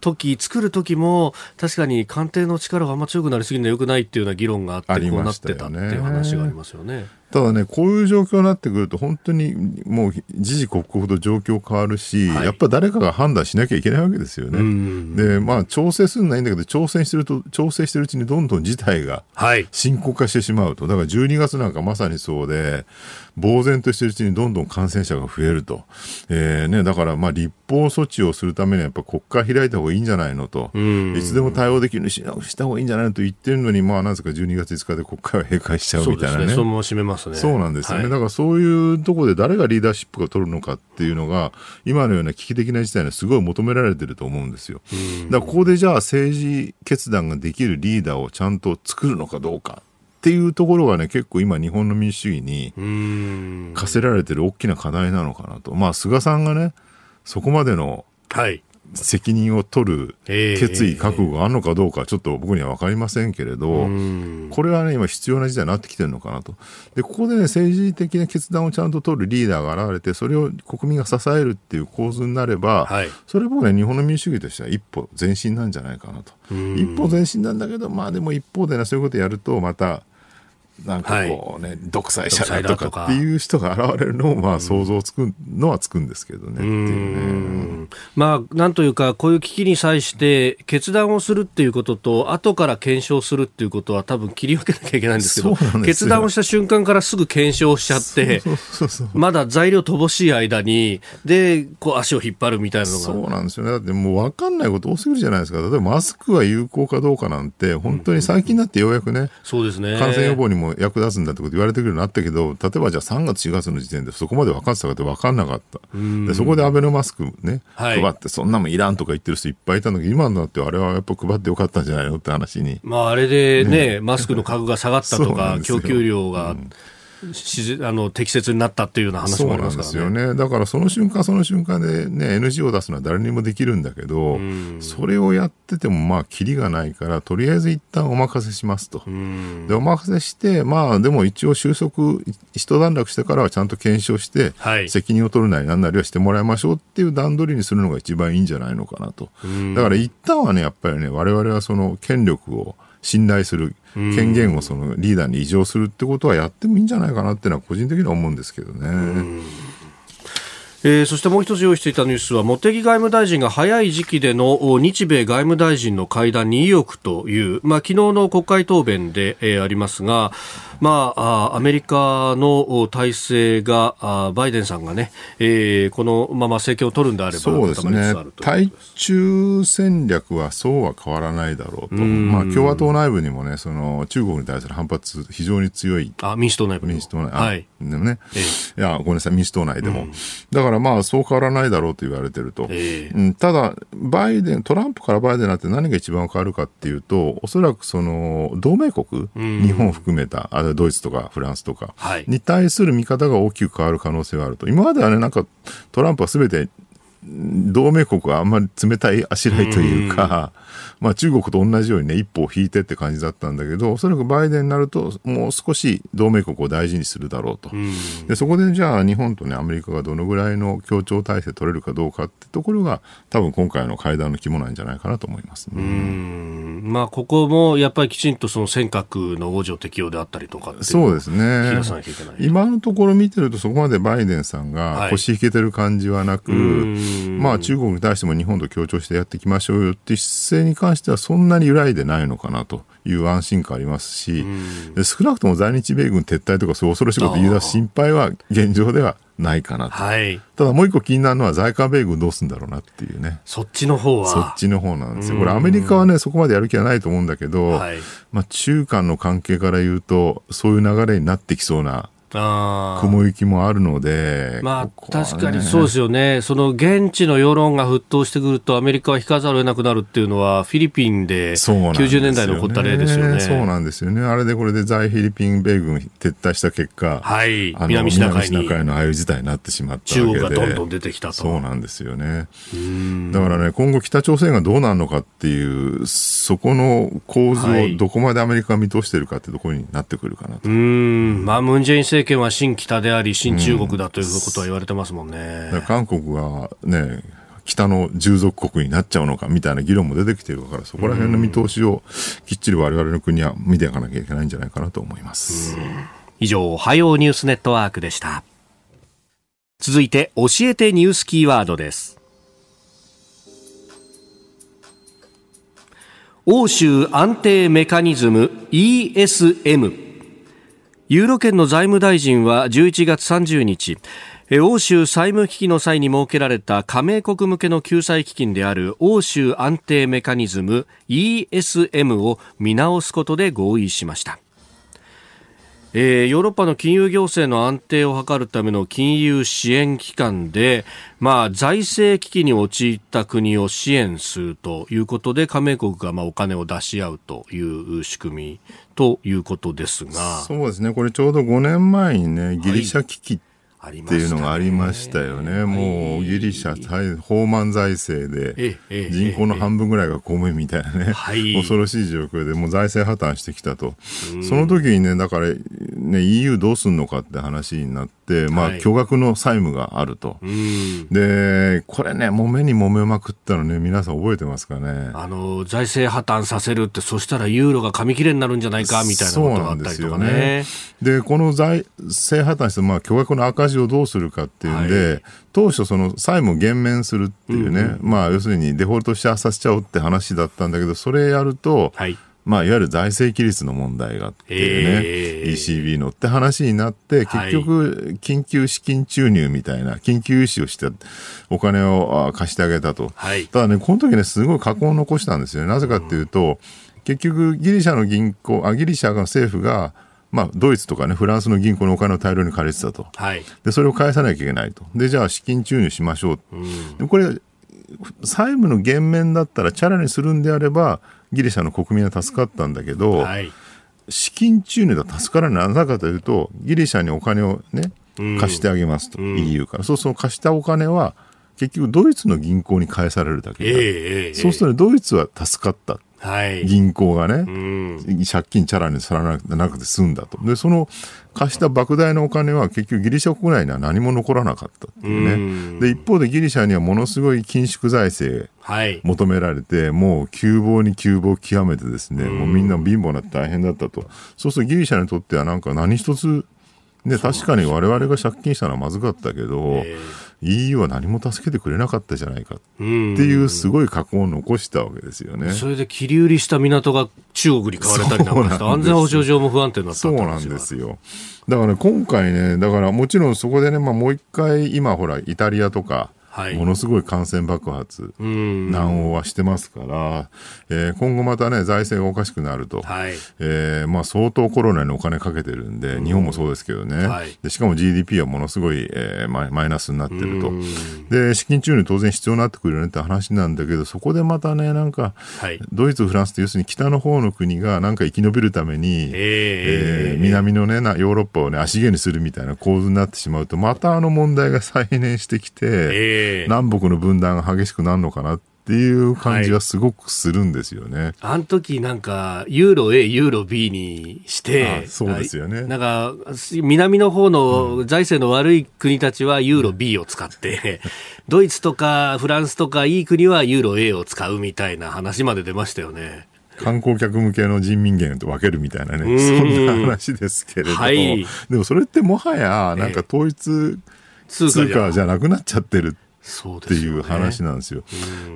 時作る時も確かに官邸の力があんま強くなりすぎるのはよくないっていうような議論があってこうなってたっていう話がありますよね。ただね、こういう状況になってくると、本当にもう時々刻々と状況変わるし、はい、やっぱ誰かが判断しなきゃいけないわけですよね。で、まあ、調整するのはいいんだけど、調整してると、調整してるうちにどんどん事態が深刻化してしまうと。だから12月なんかまさにそうで、呆然としてるうちにどんどん感染者が増えると。えー、ね、だからまあ立法措置をするためにはやっぱ国会開いた方がいいんじゃないのと。いつでも対応できるようにした方がいいんじゃないのと言ってるのに、まあなぜか12月5日で国会は閉会しちゃうみたいなね。そうですね。ますね。そうなんですよね。はい、だからそういうところで誰がリーダーシップが取るのかっていうのが、今のような危機的な事態にはすごい求められてると思うんですよ。だからここでじゃあ政治決断ができるリーダーをちゃんと作るのかどうか。っていうところがね、結構今日本の民主主義に課せられてる大きな課題なのかなと。まあ、菅さんがね、そこまでの、はい。責任を取る決意、覚悟があるのかどうか、ちょっと僕には分かりませんけれど、これはね、今必要な時代になってきてるのかなと。で、ここでね、政治的な決断をちゃんと取るリーダーが現れて、それを国民が支えるっていう構図になれば、はい、それ僕ね、日本の民主主義としては一歩前進なんじゃないかなと。一歩前進なんだけど、まあでも一方でね、そういうことやると、また、なんかこうね、はい、独裁者だとかっていう人が現れるのをまあ想像つくのはつくんですけどねね。まあなんというかこういう危機に際して決断をするっていうことと後から検証するっていうことは多分切り分けなきゃいけないんですけど決断をした瞬間からすぐ検証しちゃってまだ材料乏しい間にでこう足を引っ張るみたいなのが。そうなんですよね。だってもう分かんないこと多すぎるじゃないですか。例えばマスクは有効かどうかなんて本当に最近になってようやくね、そうですね。感染予防にもも役立つんだってこと言われてくるようになったけど、例えばじゃあ3月、4月の時点でそこまで分かってたかって分かんなかった。でそこでアベノマスクね、はい、配って、そんなもんいらんとか言ってる人いっぱいいたんだけど、今になってあれはやっぱ配ってよかったんじゃないのって話に。まあ、あれでね、ねマスクの価格が下がったとか、供給量が、うんあの適切になったっていうような話もありますからね。そうなんですよね。だからその瞬間その瞬間でね NG を出すのは誰にもできるんだけど、それをやっててもまあキリがないからとりあえず一旦お任せしますと。でお任せしてまあでも一応収束一段落してからはちゃんと検証して、はい、責任を取るなりなんなりはしてもらいましょうっていう段取りにするのが一番いいんじゃないのかなと。だから一旦はねやっぱりね我々はその権力を信頼する権限をそのリーダーに移譲するってことはやってもいいんじゃないかなっていうのは個人的には思うんですけどね。えー、そしてもう一つ用意していたニュースは茂木外務大臣が早い時期での日米外務大臣の会談に意欲という、まあ、昨日の国会答弁で、えー、ありますが、まあ、アメリカの体制があバイデンさんがね、えー、このまま政権を取るんであればそうですね。対中戦略はそうは変わらないだろうと、まあ、共和党内部にもねその中国に対する反発非常に強い。あ民主党内部民主党内はい。でもね、えー、いやごめんなさい民主党内でも、だからまあそう変わらないだろうと言われてると、えー、うん、ただバイデントランプからバイデンになって何が一番変わるかっていうとおそらくその同盟国、日本を含めたあドイツとかフランスとかに対する見方が大きく変わる可能性があると、今まではね、なんかトランプはすべて同盟国はあんまり冷たいあしらいというか、うまあ中国と同じようにね、一歩を引いてって感じだったんだけど、おそらくバイデンになると、もう少し同盟国を大事にするだろうと。でそこでじゃあ日本とね、アメリカがどのぐらいの協調体制取れるかどうかってところが、多分今回の会談の肝なんじゃないかなと思います、ね、うん。まあここもやっぱりきちんとその尖閣の王女適用であったりとかそうですね。今のところ見てるとそこまでバイデンさんが腰引けてる感じはなく、はいまあ中国に対しても日本と協調してやっていきましょうよっていう姿勢に関してはそんなに揺らいでないのかなという安心感ありますし、少なくとも在日米軍撤退とかそういう恐ろしいこと言い出す心配は現状ではないかなと、はい、ただもう一個気になるのは在韓米軍どうするんだろうなっていうね。そっちの方は。そっちの方なんですよ。これアメリカはねそこまでやる気はないと思うんだけど、はい、まあ、中韓の関係から言うとそういう流れになってきそうな雲行きもあるので、まあ、ここね、確かにそうですよね、その現地の世論が沸騰してくると、アメリカは引かざるを得なくなるっていうのは、フィリピンで90年代に起こった例ですよね。そうなんですよね、あれでこれで在フィリピン米軍撤退した結果、はい、南シナ海に。のああいう事態になってしまった中国がどんどん出てきたと。そうなんですよね。だからね、今後、北朝鮮がどうなるのかっていう、そこの構図をどこまでアメリカが見通してるかってところになってくるかなと。うん。まあ、ムン・ジェイン政権は新北であり、新中国だということは言われてますもんね。うん、韓国がね、北の従属国になっちゃうのかみたいな議論も出てきてるから、そこら辺の見通しをきっちり我々の国は見ていかなきゃいけないんじゃないかなと思います。以上、おはようニュースネットワークでした。続いて、教えてニュースキーワードです。欧州安定メカニズム ESM ユーロ圏の財務大臣は11月30日欧州債務危機の際に設けられた加盟国向けの救済基金である欧州安定メカニズム ESM を見直すことで合意しました。えー、ヨーロッパの金融行政の安定を図るための金融支援機関で、まあ、財政危機に陥った国を支援するということで加盟国がまあお金を出し合うという仕組みということですが。そうですね。これちょうど5年前にねギリシャ危機っていうのがありましたよね。ねもうギリシャ、放満財政で、人口の半分ぐらいが公務員みたいなね、はい、恐ろしい状況で、もう財政破綻してきたと。その時にね、だから、ね、EU どうすんのかって話になって、まあ、巨額の債務があると。で、これね、揉めに揉めまくったのね、皆さん覚えてますかね？あの、財政破綻させるって、そしたらユーロが紙切れになるんじゃないか、みたいなことがあったりとかね。で、この財政破綻して、まあ、巨額の赤字をどうするかっていうんで、はい、当初その債務を減免するっていうね、うんうん、まあ要するにデフォルトしさせちゃおうって話だったんだけど、それやると、はい、まあ、いわゆる財政規律の問題があってね、ECB のって話になって、結局、緊急資金注入みたいな、緊急融資をして、お金を貸してあげたと。はい、ただね、この時ね、すごい過去を残したんですよね。なぜかっていうと、結局、ギリシャの銀行、あ、ギリシャの政府が、まあ、ドイツとかね、フランスの銀行のお金を大量に借りてたと。はい。で、それを返さなきゃいけないと。で、じゃあ資金注入しましょう。うん、これ、債務の減免だったらチャラにするんであれば、ギリシャの国民は助かったんだけど、はい、資金注入では助からない。なぜかというと、ギリシャにお金をね、貸してあげますと、うん、EU から。そうすると貸したお金は、結局ドイツの銀行に返されるだけで、えー、そうすると、ね、ドイツは助かった。はい、銀行がね、うん、借金チャラにさらなくて済んだと。で、その貸した莫大なお金は結局ギリシャ国内には何も残らなかったっていうね。うん、で、一方でギリシャにはものすごい緊縮財政求められて、はい、もう窮乏に窮乏極めてですね、うん、もうみんな貧乏になって大変だったと。そうするとギリシャにとってはなんか何一つね、確かに我々が借金したのはまずかったけど、EU は何も助けてくれなかったじゃないかっていうすごい過去を残したわけですよね。それで切り売りした港が中国に買われたりなんかして安全保障上も不安定になったそうなんですよ。だから、ね、今回ね、だからもちろんそこでね、まあ、もう一回今ほらイタリアとかはい、ものすごい感染爆発、難応はしてますから、えー、今後またね、財政がおかしくなると、はい、えー、まあ、相当コロナにお金かけてるんで、日本もそうですけどね、はい、でしかも GDP はものすごい、えー、マイナスになってると、で資金注入当然必要になってくるよねって話なんだけど、そこでまたね、なんか、はい、ドイツ、フランスって、要するに北の方の国がなんか生き延びるために、えー、えー、南のね、ヨーロッパをね、足毛にするみたいな構図になってしまうと、またあの問題が再燃してきて、えー南北の分断が激しくなるのかなっていう感じはすごくするんですよね。はい、あの時なんか、ユーロ A、ユーロ B にして、そうですよね。なんか、南の方の財政の悪い国たちはユーロ B を使って、ドイツとかフランスとかいい国はユーロ A を使うみたいな話まで出ましたよね。観光客向けの人民元と分けるみたいなね、そんな話ですけれども、はい、でもそれってもはや、なんか統一通貨じゃなくなっちゃってるっていう話なんですよ。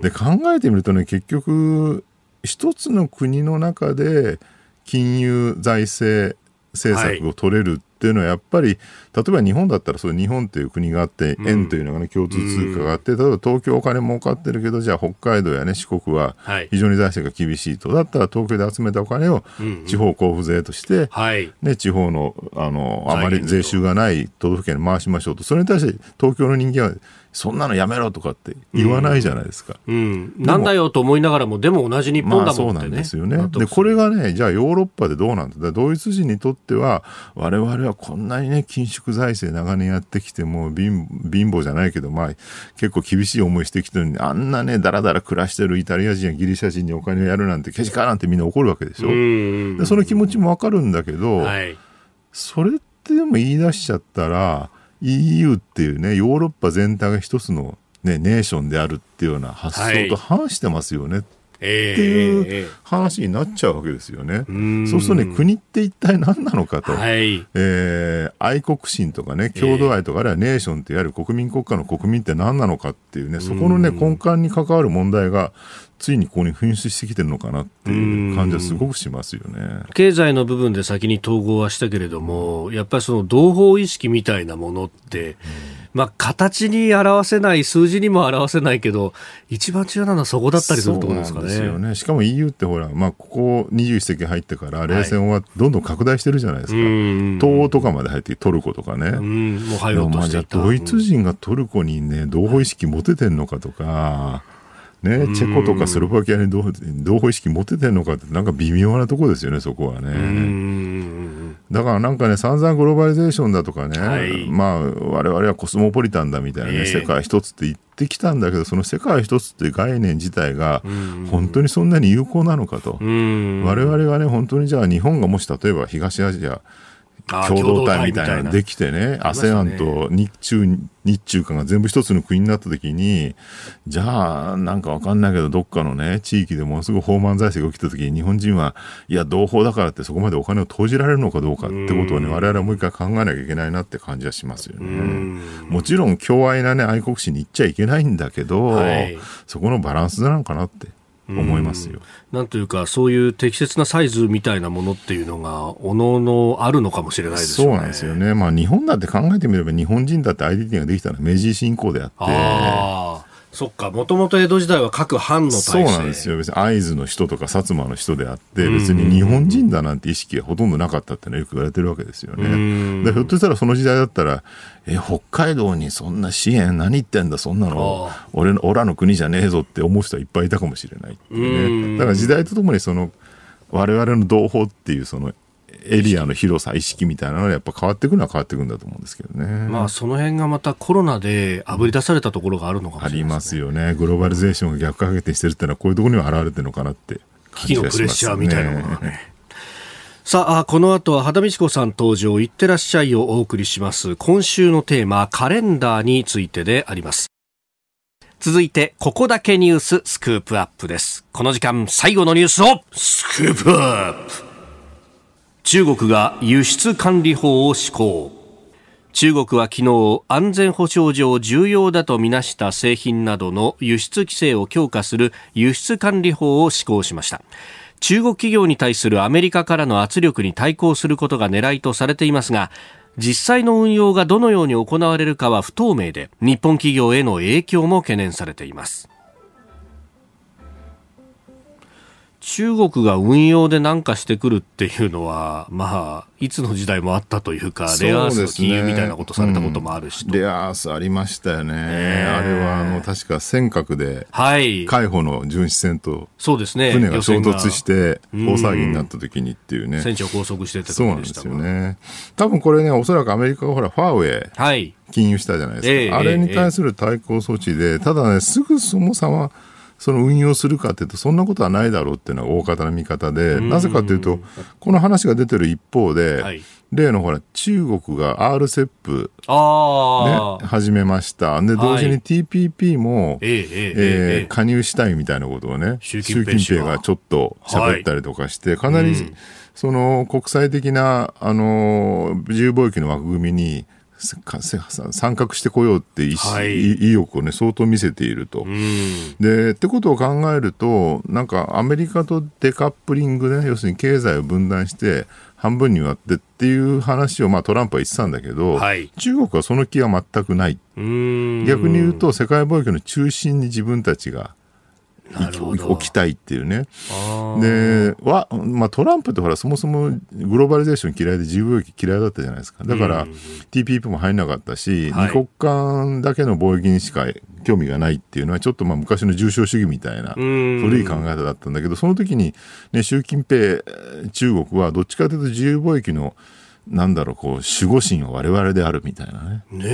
で、ね、考えてみるとね結局一つの国の中で金融財政政策を取れるっていうのはやっぱり例えば日本だったらそう日本という国があって円というのがね共通通貨があって例えば東京お金儲かってるけどじゃあ北海道やね四国は非常に財政が厳しいと。だったら東京で集めたお金を地方交付税として、ね、地方のあのあまり税収がない都道府県に回しましょうと。それに対して東京の人間はそんなのやめろとかって言わないじゃないですか。うん、なんだよと思いながらも、でも同じ日本だもん、ね、まあ、そうなんですよね。で、これがね、じゃあヨーロッパでどうなんだドイツ人にとっては、我々はこんなにね、緊縮財政長年やってきても貧、貧乏じゃないけど、まあ、結構厳しい思いしてきてるのに、あんなね、だらだら暮らしてるイタリア人やギリシャ人にお金をやるなんて、けしからんってみんな怒るわけでしょ。でその気持ちもわかるんだけど、はい、それってでも言い出しちゃったら、EU っていうね、ヨーロッパ全体が一つのね、ネーションであるっていうような発想と反してますよね、はいっていう話になっちゃうわけですよね。そうするとね、国って一体何なのかと、はい、えー、愛国心とかね、郷土愛とか、あるいはネーションっていわゆる国民国家の国民って何なのかっていうね、そこのね、根幹に関わる問題が、ついにここに噴出してきてるのかなっていう感じはすごくしますよね経済の部分で先に統合はしたけれども、やっぱりその同胞意識みたいなものって、まあ、形に表せない、数字にも表せないけど、一番重要なのはそこだったりするところですかね。よねしかも EU ってほら、まあ、ここ21世紀入ってから、冷戦はどんどん拡大してるじゃないですか。はい、東欧とかまで入ってトルコとかね。うんもう入ろうとしていた。ドイツ人がトルコにね、同胞意識持ててんのかとか、ね、チェコとかスロバキアに同胞意識持ててんのかって、なんか微妙なとこですよね、そこはね。だからなんかね、散々グローバリゼーションだとかね、はい、まあ、我々はコスモポリタンだみたいなね、えー、世界一つって言ってきたんだけど、その世界一つって概念自体が、本当にそんなに有効なのかと。我々がね、本当にじゃあ日本がもし例えば東アジア、共同体みたいな。のできてね、ASEAN と日中、日中間が全部一つの国になった時に、じゃあ、なんかわかんないけど、どっかのね、地域でものすごい放満財政が起きた時に、日本人は、いや、同胞だからってそこまでお金を投じられるのかどうかってことをね、我々はもう一回考えなきゃいけないなって感じはしますよね。もちろん、共愛なね、愛国心に行っちゃいけないんだけど、はい、そこのバランスなのかなって。思いますよ。なんというか、そういう適切なサイズみたいなものっていうのが、おのおのあるのかもしれないですね。そうなんですよね。まあ、日本だって考えてみれば、日本人だってアイデンティティができたのは明治維新以降であって。そっか、もともと江戸時代は各藩の体制そうなんですよ。別に会津の人とか薩摩の人であって、別に日本人だなんて意識がほとんどなかったってのはよく言われてるわけですよね。でひょっとしたらその時代だったら、え、北海道にそんな支援何言ってんだ、そんなの、俺の、俺らの国じゃねえぞって思う人はいっぱいいたかもしれないっていうね。だから時代とともにその、我々の同胞っていうそのエリアの広さ、意識みたいなのはやっぱ変わっていくのは変わっていくんだと思うんですけどね。まあその辺がまたコロナであぶり出されたところがあるのかもしれない、ね、ありますよね。グローバリゼーションが逆回転してるっていうのはこういうところには現れてるのかなって危機のプレッシャーみたいなものがね。さあ、この後は畑美智子さん登場、いってらっしゃいをお送りします。今週のテーマ、カレンダーについてであります。続いて、ここだけニューススクープアップです。この時間、最後のニュースを、スクープアップ中国が輸出管理法を施行。中国は昨日安全保障上重要だとみなした製品などの輸出規制を強化する輸出管理法を施行しました。中国企業に対するアメリカからの圧力に対抗することが狙いとされていますが実際の運用がどのように行われるかは不透明で日本企業への影響も懸念されています。中国が運用で何かしてくるっていうのは、まあ、いつの時代もあったというか、レアアースの金融みたいなことされたこともあるし、ねうん、レアアースありましたよね。えー、あれは、あの、確か尖閣で、はい。海保の巡視船と、そうですね。船が衝突して、大騒ぎになった時にっていうね。船長拘束してたそうなんですよね。多分これね、おそらくアメリカがほら、ファーウェイ。はい。禁輸したじゃないですか。えー、あれに対する対抗措置で、ただね、すぐそもそも、その運用するかというと、そんなことはないだろうっていうのが大方の見方で、なぜかというと、この話が出てる一方で、はい、例のほら、中国が RCEP、ね、始めました。で、同時に TPP も、はい、えー、加入したいみたいなことをね、習近平がちょっと喋ったりとかして、かなり、その国際的な、あの、自由貿易の枠組みに、参画してこようって意,、はい、意欲をね相当見せていると。でってことを考えるとなんかアメリカとデカップリングね要するに経済を分断して半分に割ってっていう話を、まあ、トランプは言ってたんだけど、はい、中国はその気は全くない。逆に言うと世界貿易の中心に自分たちが置きたいっていうね。で、わ、まあ、トランプってほら、そもそもグローバリゼーション嫌いで自由貿易嫌いだったじゃないですか。だから、TPP も入んなかったし、はい、二国間だけの貿易にしか興味がないっていうのは、ちょっとまあ昔の重症主義みたいな古い考え方だったんだけど、その時に、ね、習近平、中国はどっちかというと自由貿易のなんだろう、こう、守護神は我々であるみたいなね。ね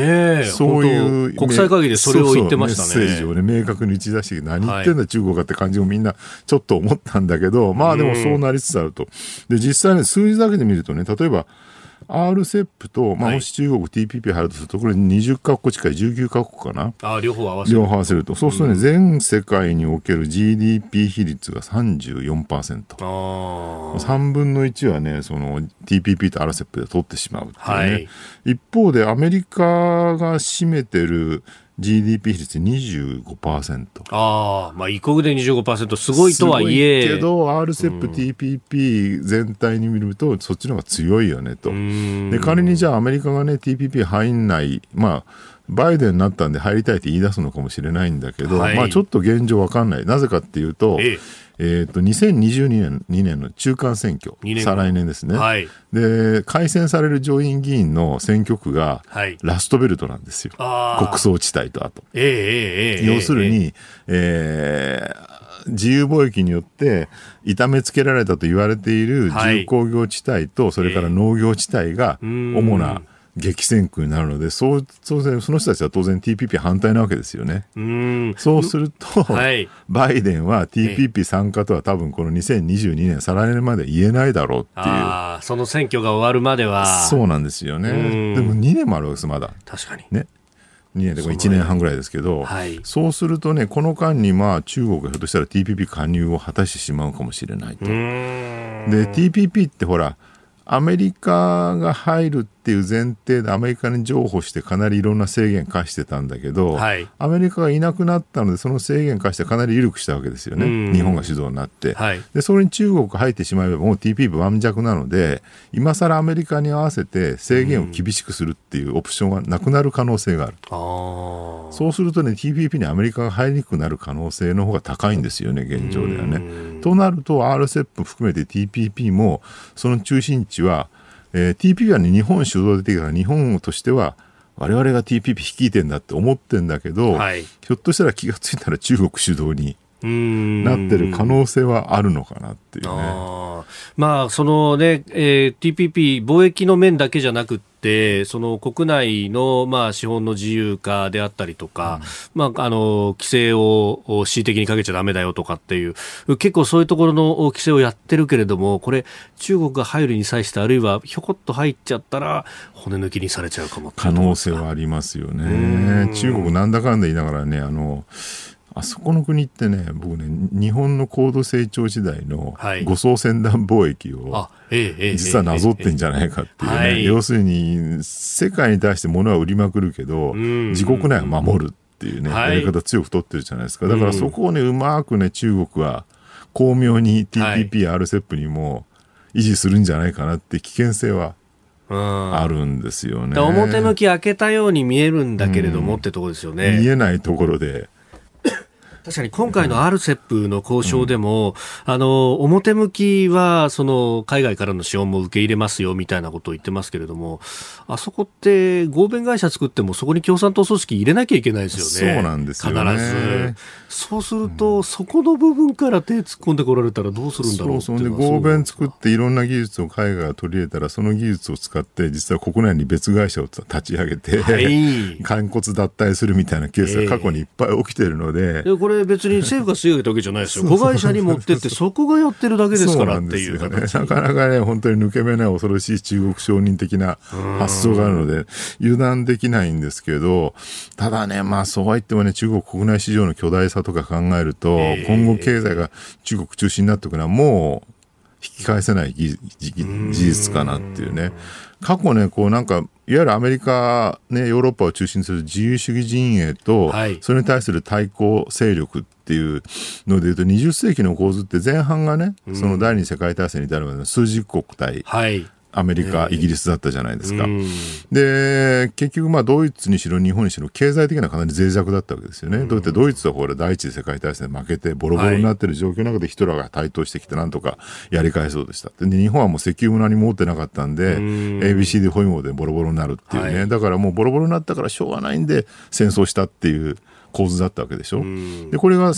え。そういう。国際会議でそれを言ってましたね。そうそうメッセージをね、明確に打ち出して、何言ってんだ、中国かって感じをみんなちょっと思ったんだけど、まあでもそうなりつつあると。で、実際ね、数字だけで見るとね、例えば、RCEP と、まあ、もし中国 TPP 入るとすると、これ20カ国近い19カ国かな？あ両方合わせる。両方合わせると。そうするとね、全世界における GDP 比率が34%。あ3分の1はね、その TPP と RCEP で取ってしまうっていうね。はい、一方で、アメリカが占めてる GDP 比率25%。ああ、まあ、異国で25%、すごいとはいえ。けど、RCEP、TPP 全体に見ると、そっちの方が強いよねと。で、仮にじゃあアメリカがね、TPP 入んない、まあ、バイデンになったんで入りたいって言い出すのかもしれないんだけど、はい、まあちょっと現状わかんない。なぜかっていうと、ええ。えーと、2022年 ,2 年の中間選挙、再来年ですね、はい、で、改選される上院議員の選挙区がラストベルトなんですよ、はい、国葬地帯とあと。えー、えー、要するに、えー、自由貿易によって痛めつけられたと言われている重工業地帯と、それから農業地帯が主な、激戦区になるので、そう当然、その人たちは当然 TPP 反対なわけですよね。うそうすると、はい、バイデンは TPP 参加とは多分この2022年、再来年まで言えないだろうっていう。その選挙が終わるまでは。そうなんですよね。でも2年もあるわけです、まだ。確かに。ね。2年で1年半ぐらいですけど、はい、そうするとね、この間にまあ中国がひょっとしたら TPP 加入を果たしてしまうかもしれないと。で、TPP ってほら、アメリカが入るっていう前提でアメリカに譲歩してかなりいろんな制限課してたんだけど、はい、アメリカがいなくなったのでその制限課してかなり緩くしたわけですよね、日本が主導になって、はい、でそれに中国が入ってしまえばもう TPP 盤石なので今更アメリカに合わせて制限を厳しくするっていうオプションがなくなる可能性がある、うそうするとね TPP にアメリカが入りにくくなる可能性の方が高いんですよね現状ではね。となると RCEP 含めて TPP もその中心地はえー、TPP は、ね、日本主導でできたから日本としては我々が TPP 率いてんだって思ってんだけど、はい、ひょっとしたら気が付いたら中国主導になってる可能性はあるのかなっていうね。あまあ、そのね、えー、TPP 貿易の面だけじゃなくて、その国内の、まあ、資本の自由化であったりとか、うん、まあ、あの、規制を恣意的にかけちゃだめだよとかっていう、結構そういうところの規制をやってるけれども、これ、中国が入るに際して、あるいはひょこっと入っちゃったら、骨抜きにされちゃうかも可能性はありますよね。中国なんだかんだ言いながらね、あの、あそこの国ってね、僕ね、日本の高度成長時代の護送船団貿易を、実はなぞってんじゃないかっていうね、はい、要するに世界に対して物は売りまくるけど、自国内は守るっていうね、やり方強く取ってるじゃないですか。だからそこをね、うまくね、中国は巧妙に TPP、RCEP にも維持するんじゃないかなって危険性はあるんですよね。表向き開けたように見えるんだけれども、ってとこですよね。見えないところで確かに今回の RCEP の交渉でも、うん、あの、表向きは、その、海外からの資本も受け入れますよ、みたいなことを言ってますけれども、あそこって、合弁会社作っても、そこに共産党組織入れなきゃいけないですよね。そうなんですよね。必ず。そうすると、うん、そこの部分から手突っ込んでこられたらどうするんだろうそう。で、合弁作っていろんな技術を海外が取り入れたら、その技術を使って、実は国内に別会社を立ち上げて、はい、肝骨脱退するみたいなケースが過去にいっぱい起きてるので。えー、これ別に政府が吸い上げたわけじゃないですよ。子会社に持ってって、そこがやってるだけですからっていうね、なかなかね、本当に抜け目ない恐ろしい中国承認的な発想があるので、油断できないんですけど、ただね、まあそうは言ってもね、中国国内市場の巨大さとか考えると、今後経済が中国中心になっていくのはもう、引き返せない事実かなっていうね。過去ね、こうなんか、いわゆるアメリカ、ね、ヨーロッパを中心にする自由主義陣営と、はい、それに対する対抗勢力っていうのでいうと、20世紀の構図って前半がね、その第二次世界大戦に至るまでの数十国対、はいアメリカ、イギリスだったじゃないですか。で、結局、まあ、ドイツにしろ日本にしろ、経済的にはかなり脆弱だったわけですよね。だってドイツはこれ、第一次世界大戦で負けて、ボロボロになってる状況の中でヒトラーが台頭してきて、なんとかやり返そうでした。で、日本はもう石油も何も持ってなかったんで、ABCD ホイモでボロボロになるっていうね、はい、だからもうボロボロになったからしょうがないんで、戦争したっていう構図だったわけでしょ。で、これが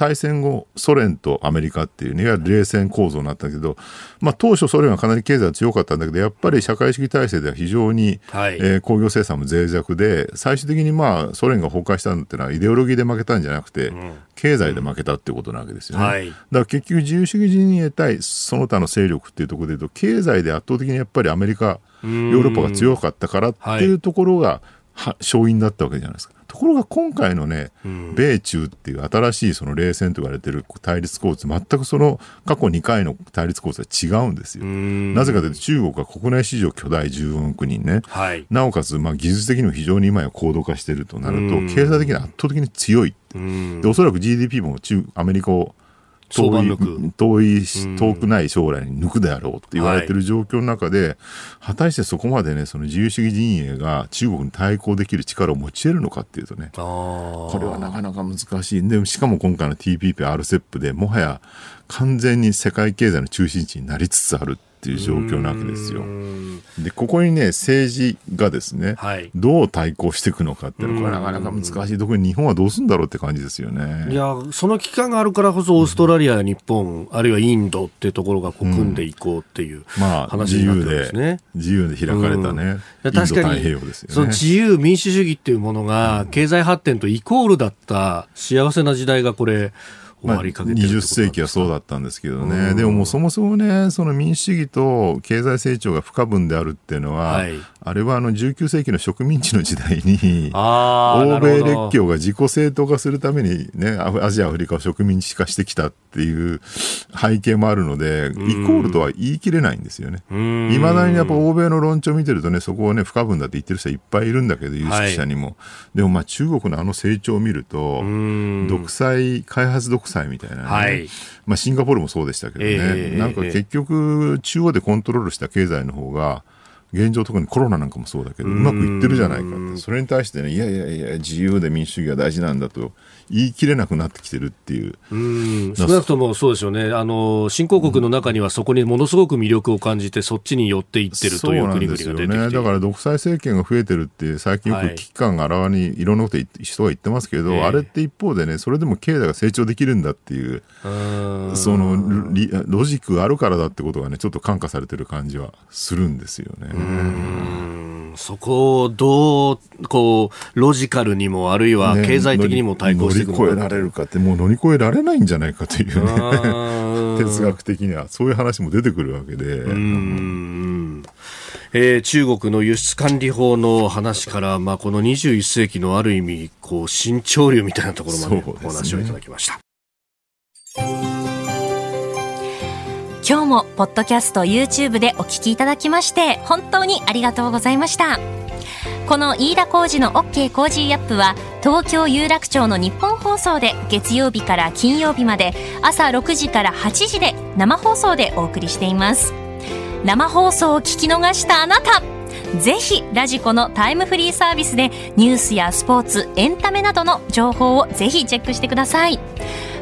大戦後、ソ連とアメリカっていうね、いわゆる冷戦構造になったけど、まあ、当初ソ連はかなり経済が強かったんだけど、やっぱり社会主義体制では非常に、はい、えー、工業生産も脆弱で、最終的にまあ、ソ連が崩壊したのっていうのはイデオロギーで負けたんじゃなくて、うん、経済で負けたっていうことなわけですよね。うん。はい、だから結局自由主義陣営対その他の勢力っていうところで言うと、経済で圧倒的にやっぱりアメリカ、ヨーロッパが強かったからっていうところが、勝因だったわけじゃないですか。ところが今回のね、米中っていう新しいその冷戦と言われてる対立構図、全くその過去2回の対立構図は違うんですよ。なぜかというと中国は国内市場巨大14億人ね、はい、なおかつまあ技術的にも非常に今や高度化しているとなると、経済的に圧倒的に強い。でおそらく GDP も中アメリカを遠い遠い遠くない将来に抜くであろうって言われてる状況の中で、はい、果たしてそこまでねその自由主義陣営が中国に対抗できる力を持ち得るのかっていうとねこれはなかなか難しい。でしかも今回の TPP、RCEP でもはや完全に世界経済の中心地になりつつあるっていう状況なわけですよ。でここにね政治がですね、はい、どう対抗していくのかっていうのはこれなかなか難しい。特に日本はどうするんだろうって感じですよね。いやその期間があるからこそオーストラリアや日本、あるいはインドっていうところがこう組んでいこうっていう、まあ話になってですね。自由で開かれたね、うん、確かに、ね、その自由民主主義っていうものが経済発展とイコールだった幸せな時代がこれ終わりかけてる、まあ、20世紀はそうだったんですけどね、でももうそもそもね、その民主主義と経済成長が不可分であるっていうのは、はい、あれはあの19世紀の植民地の時代に、欧米列強が自己正当化するために、ね、アジア、アフリカを植民地化してきたっていう背景もあるので、イコールとは言い切れないんですよね。いまだにやっぱ欧米の論調を見てるとね、そこをね、不可分だって言ってる人はいっぱいいるんだけど、有識者にも。はい、でもまあ中国のあの成長を見ると、独裁、開発独裁みたいなね、はい、まあシンガポールもそうでしたけどね、えー、なんか結局、中央でコントロールした経済の方が、現状、特にコロナなんかもそうだけど、うまくいってるじゃないかって、それに対してね、いやいやいや、自由で民主主義が大事なんだと言い切れなくなってきてるっていう。う少なくともそうですよね。あの、新興国の中にはそこにものすごく魅力を感じて、そっちに寄っていってるという国々が出てきてね。だから独裁政権が増えてるって、最近よく危機感があらわにいろんなこと人が言ってますけど、はい、あれって一方でね、それでも経済が成長できるんだっていう、そのロジックがあるからだってことがね、ちょっと感化されてる感じはするんですよね。そこをどう、こう、ロジカルにも、あるいは経済的にも対抗してり越えられるかって、もう乗り越えられな。いんじゃないかというね、哲学的には、そういう話も出てくるわけで。うん。えー、中国の輸出管理法の話から、まあ、この21世紀のある意味、こう新潮流みたいなところまでお話をいただきました。今日もポッドキャスト YouTube でお聞きいただきまして本当にありがとうございました。この飯田浩司の OK Cozy up は東京有楽町のニッポン放送で月曜日から金曜日まで朝6時から8時で生放送でお送りしています。生放送を聞き逃したあなたぜひラジコのタイムフリーサービスでニュースやスポーツエンタメなどの情報をぜひチェックしてください。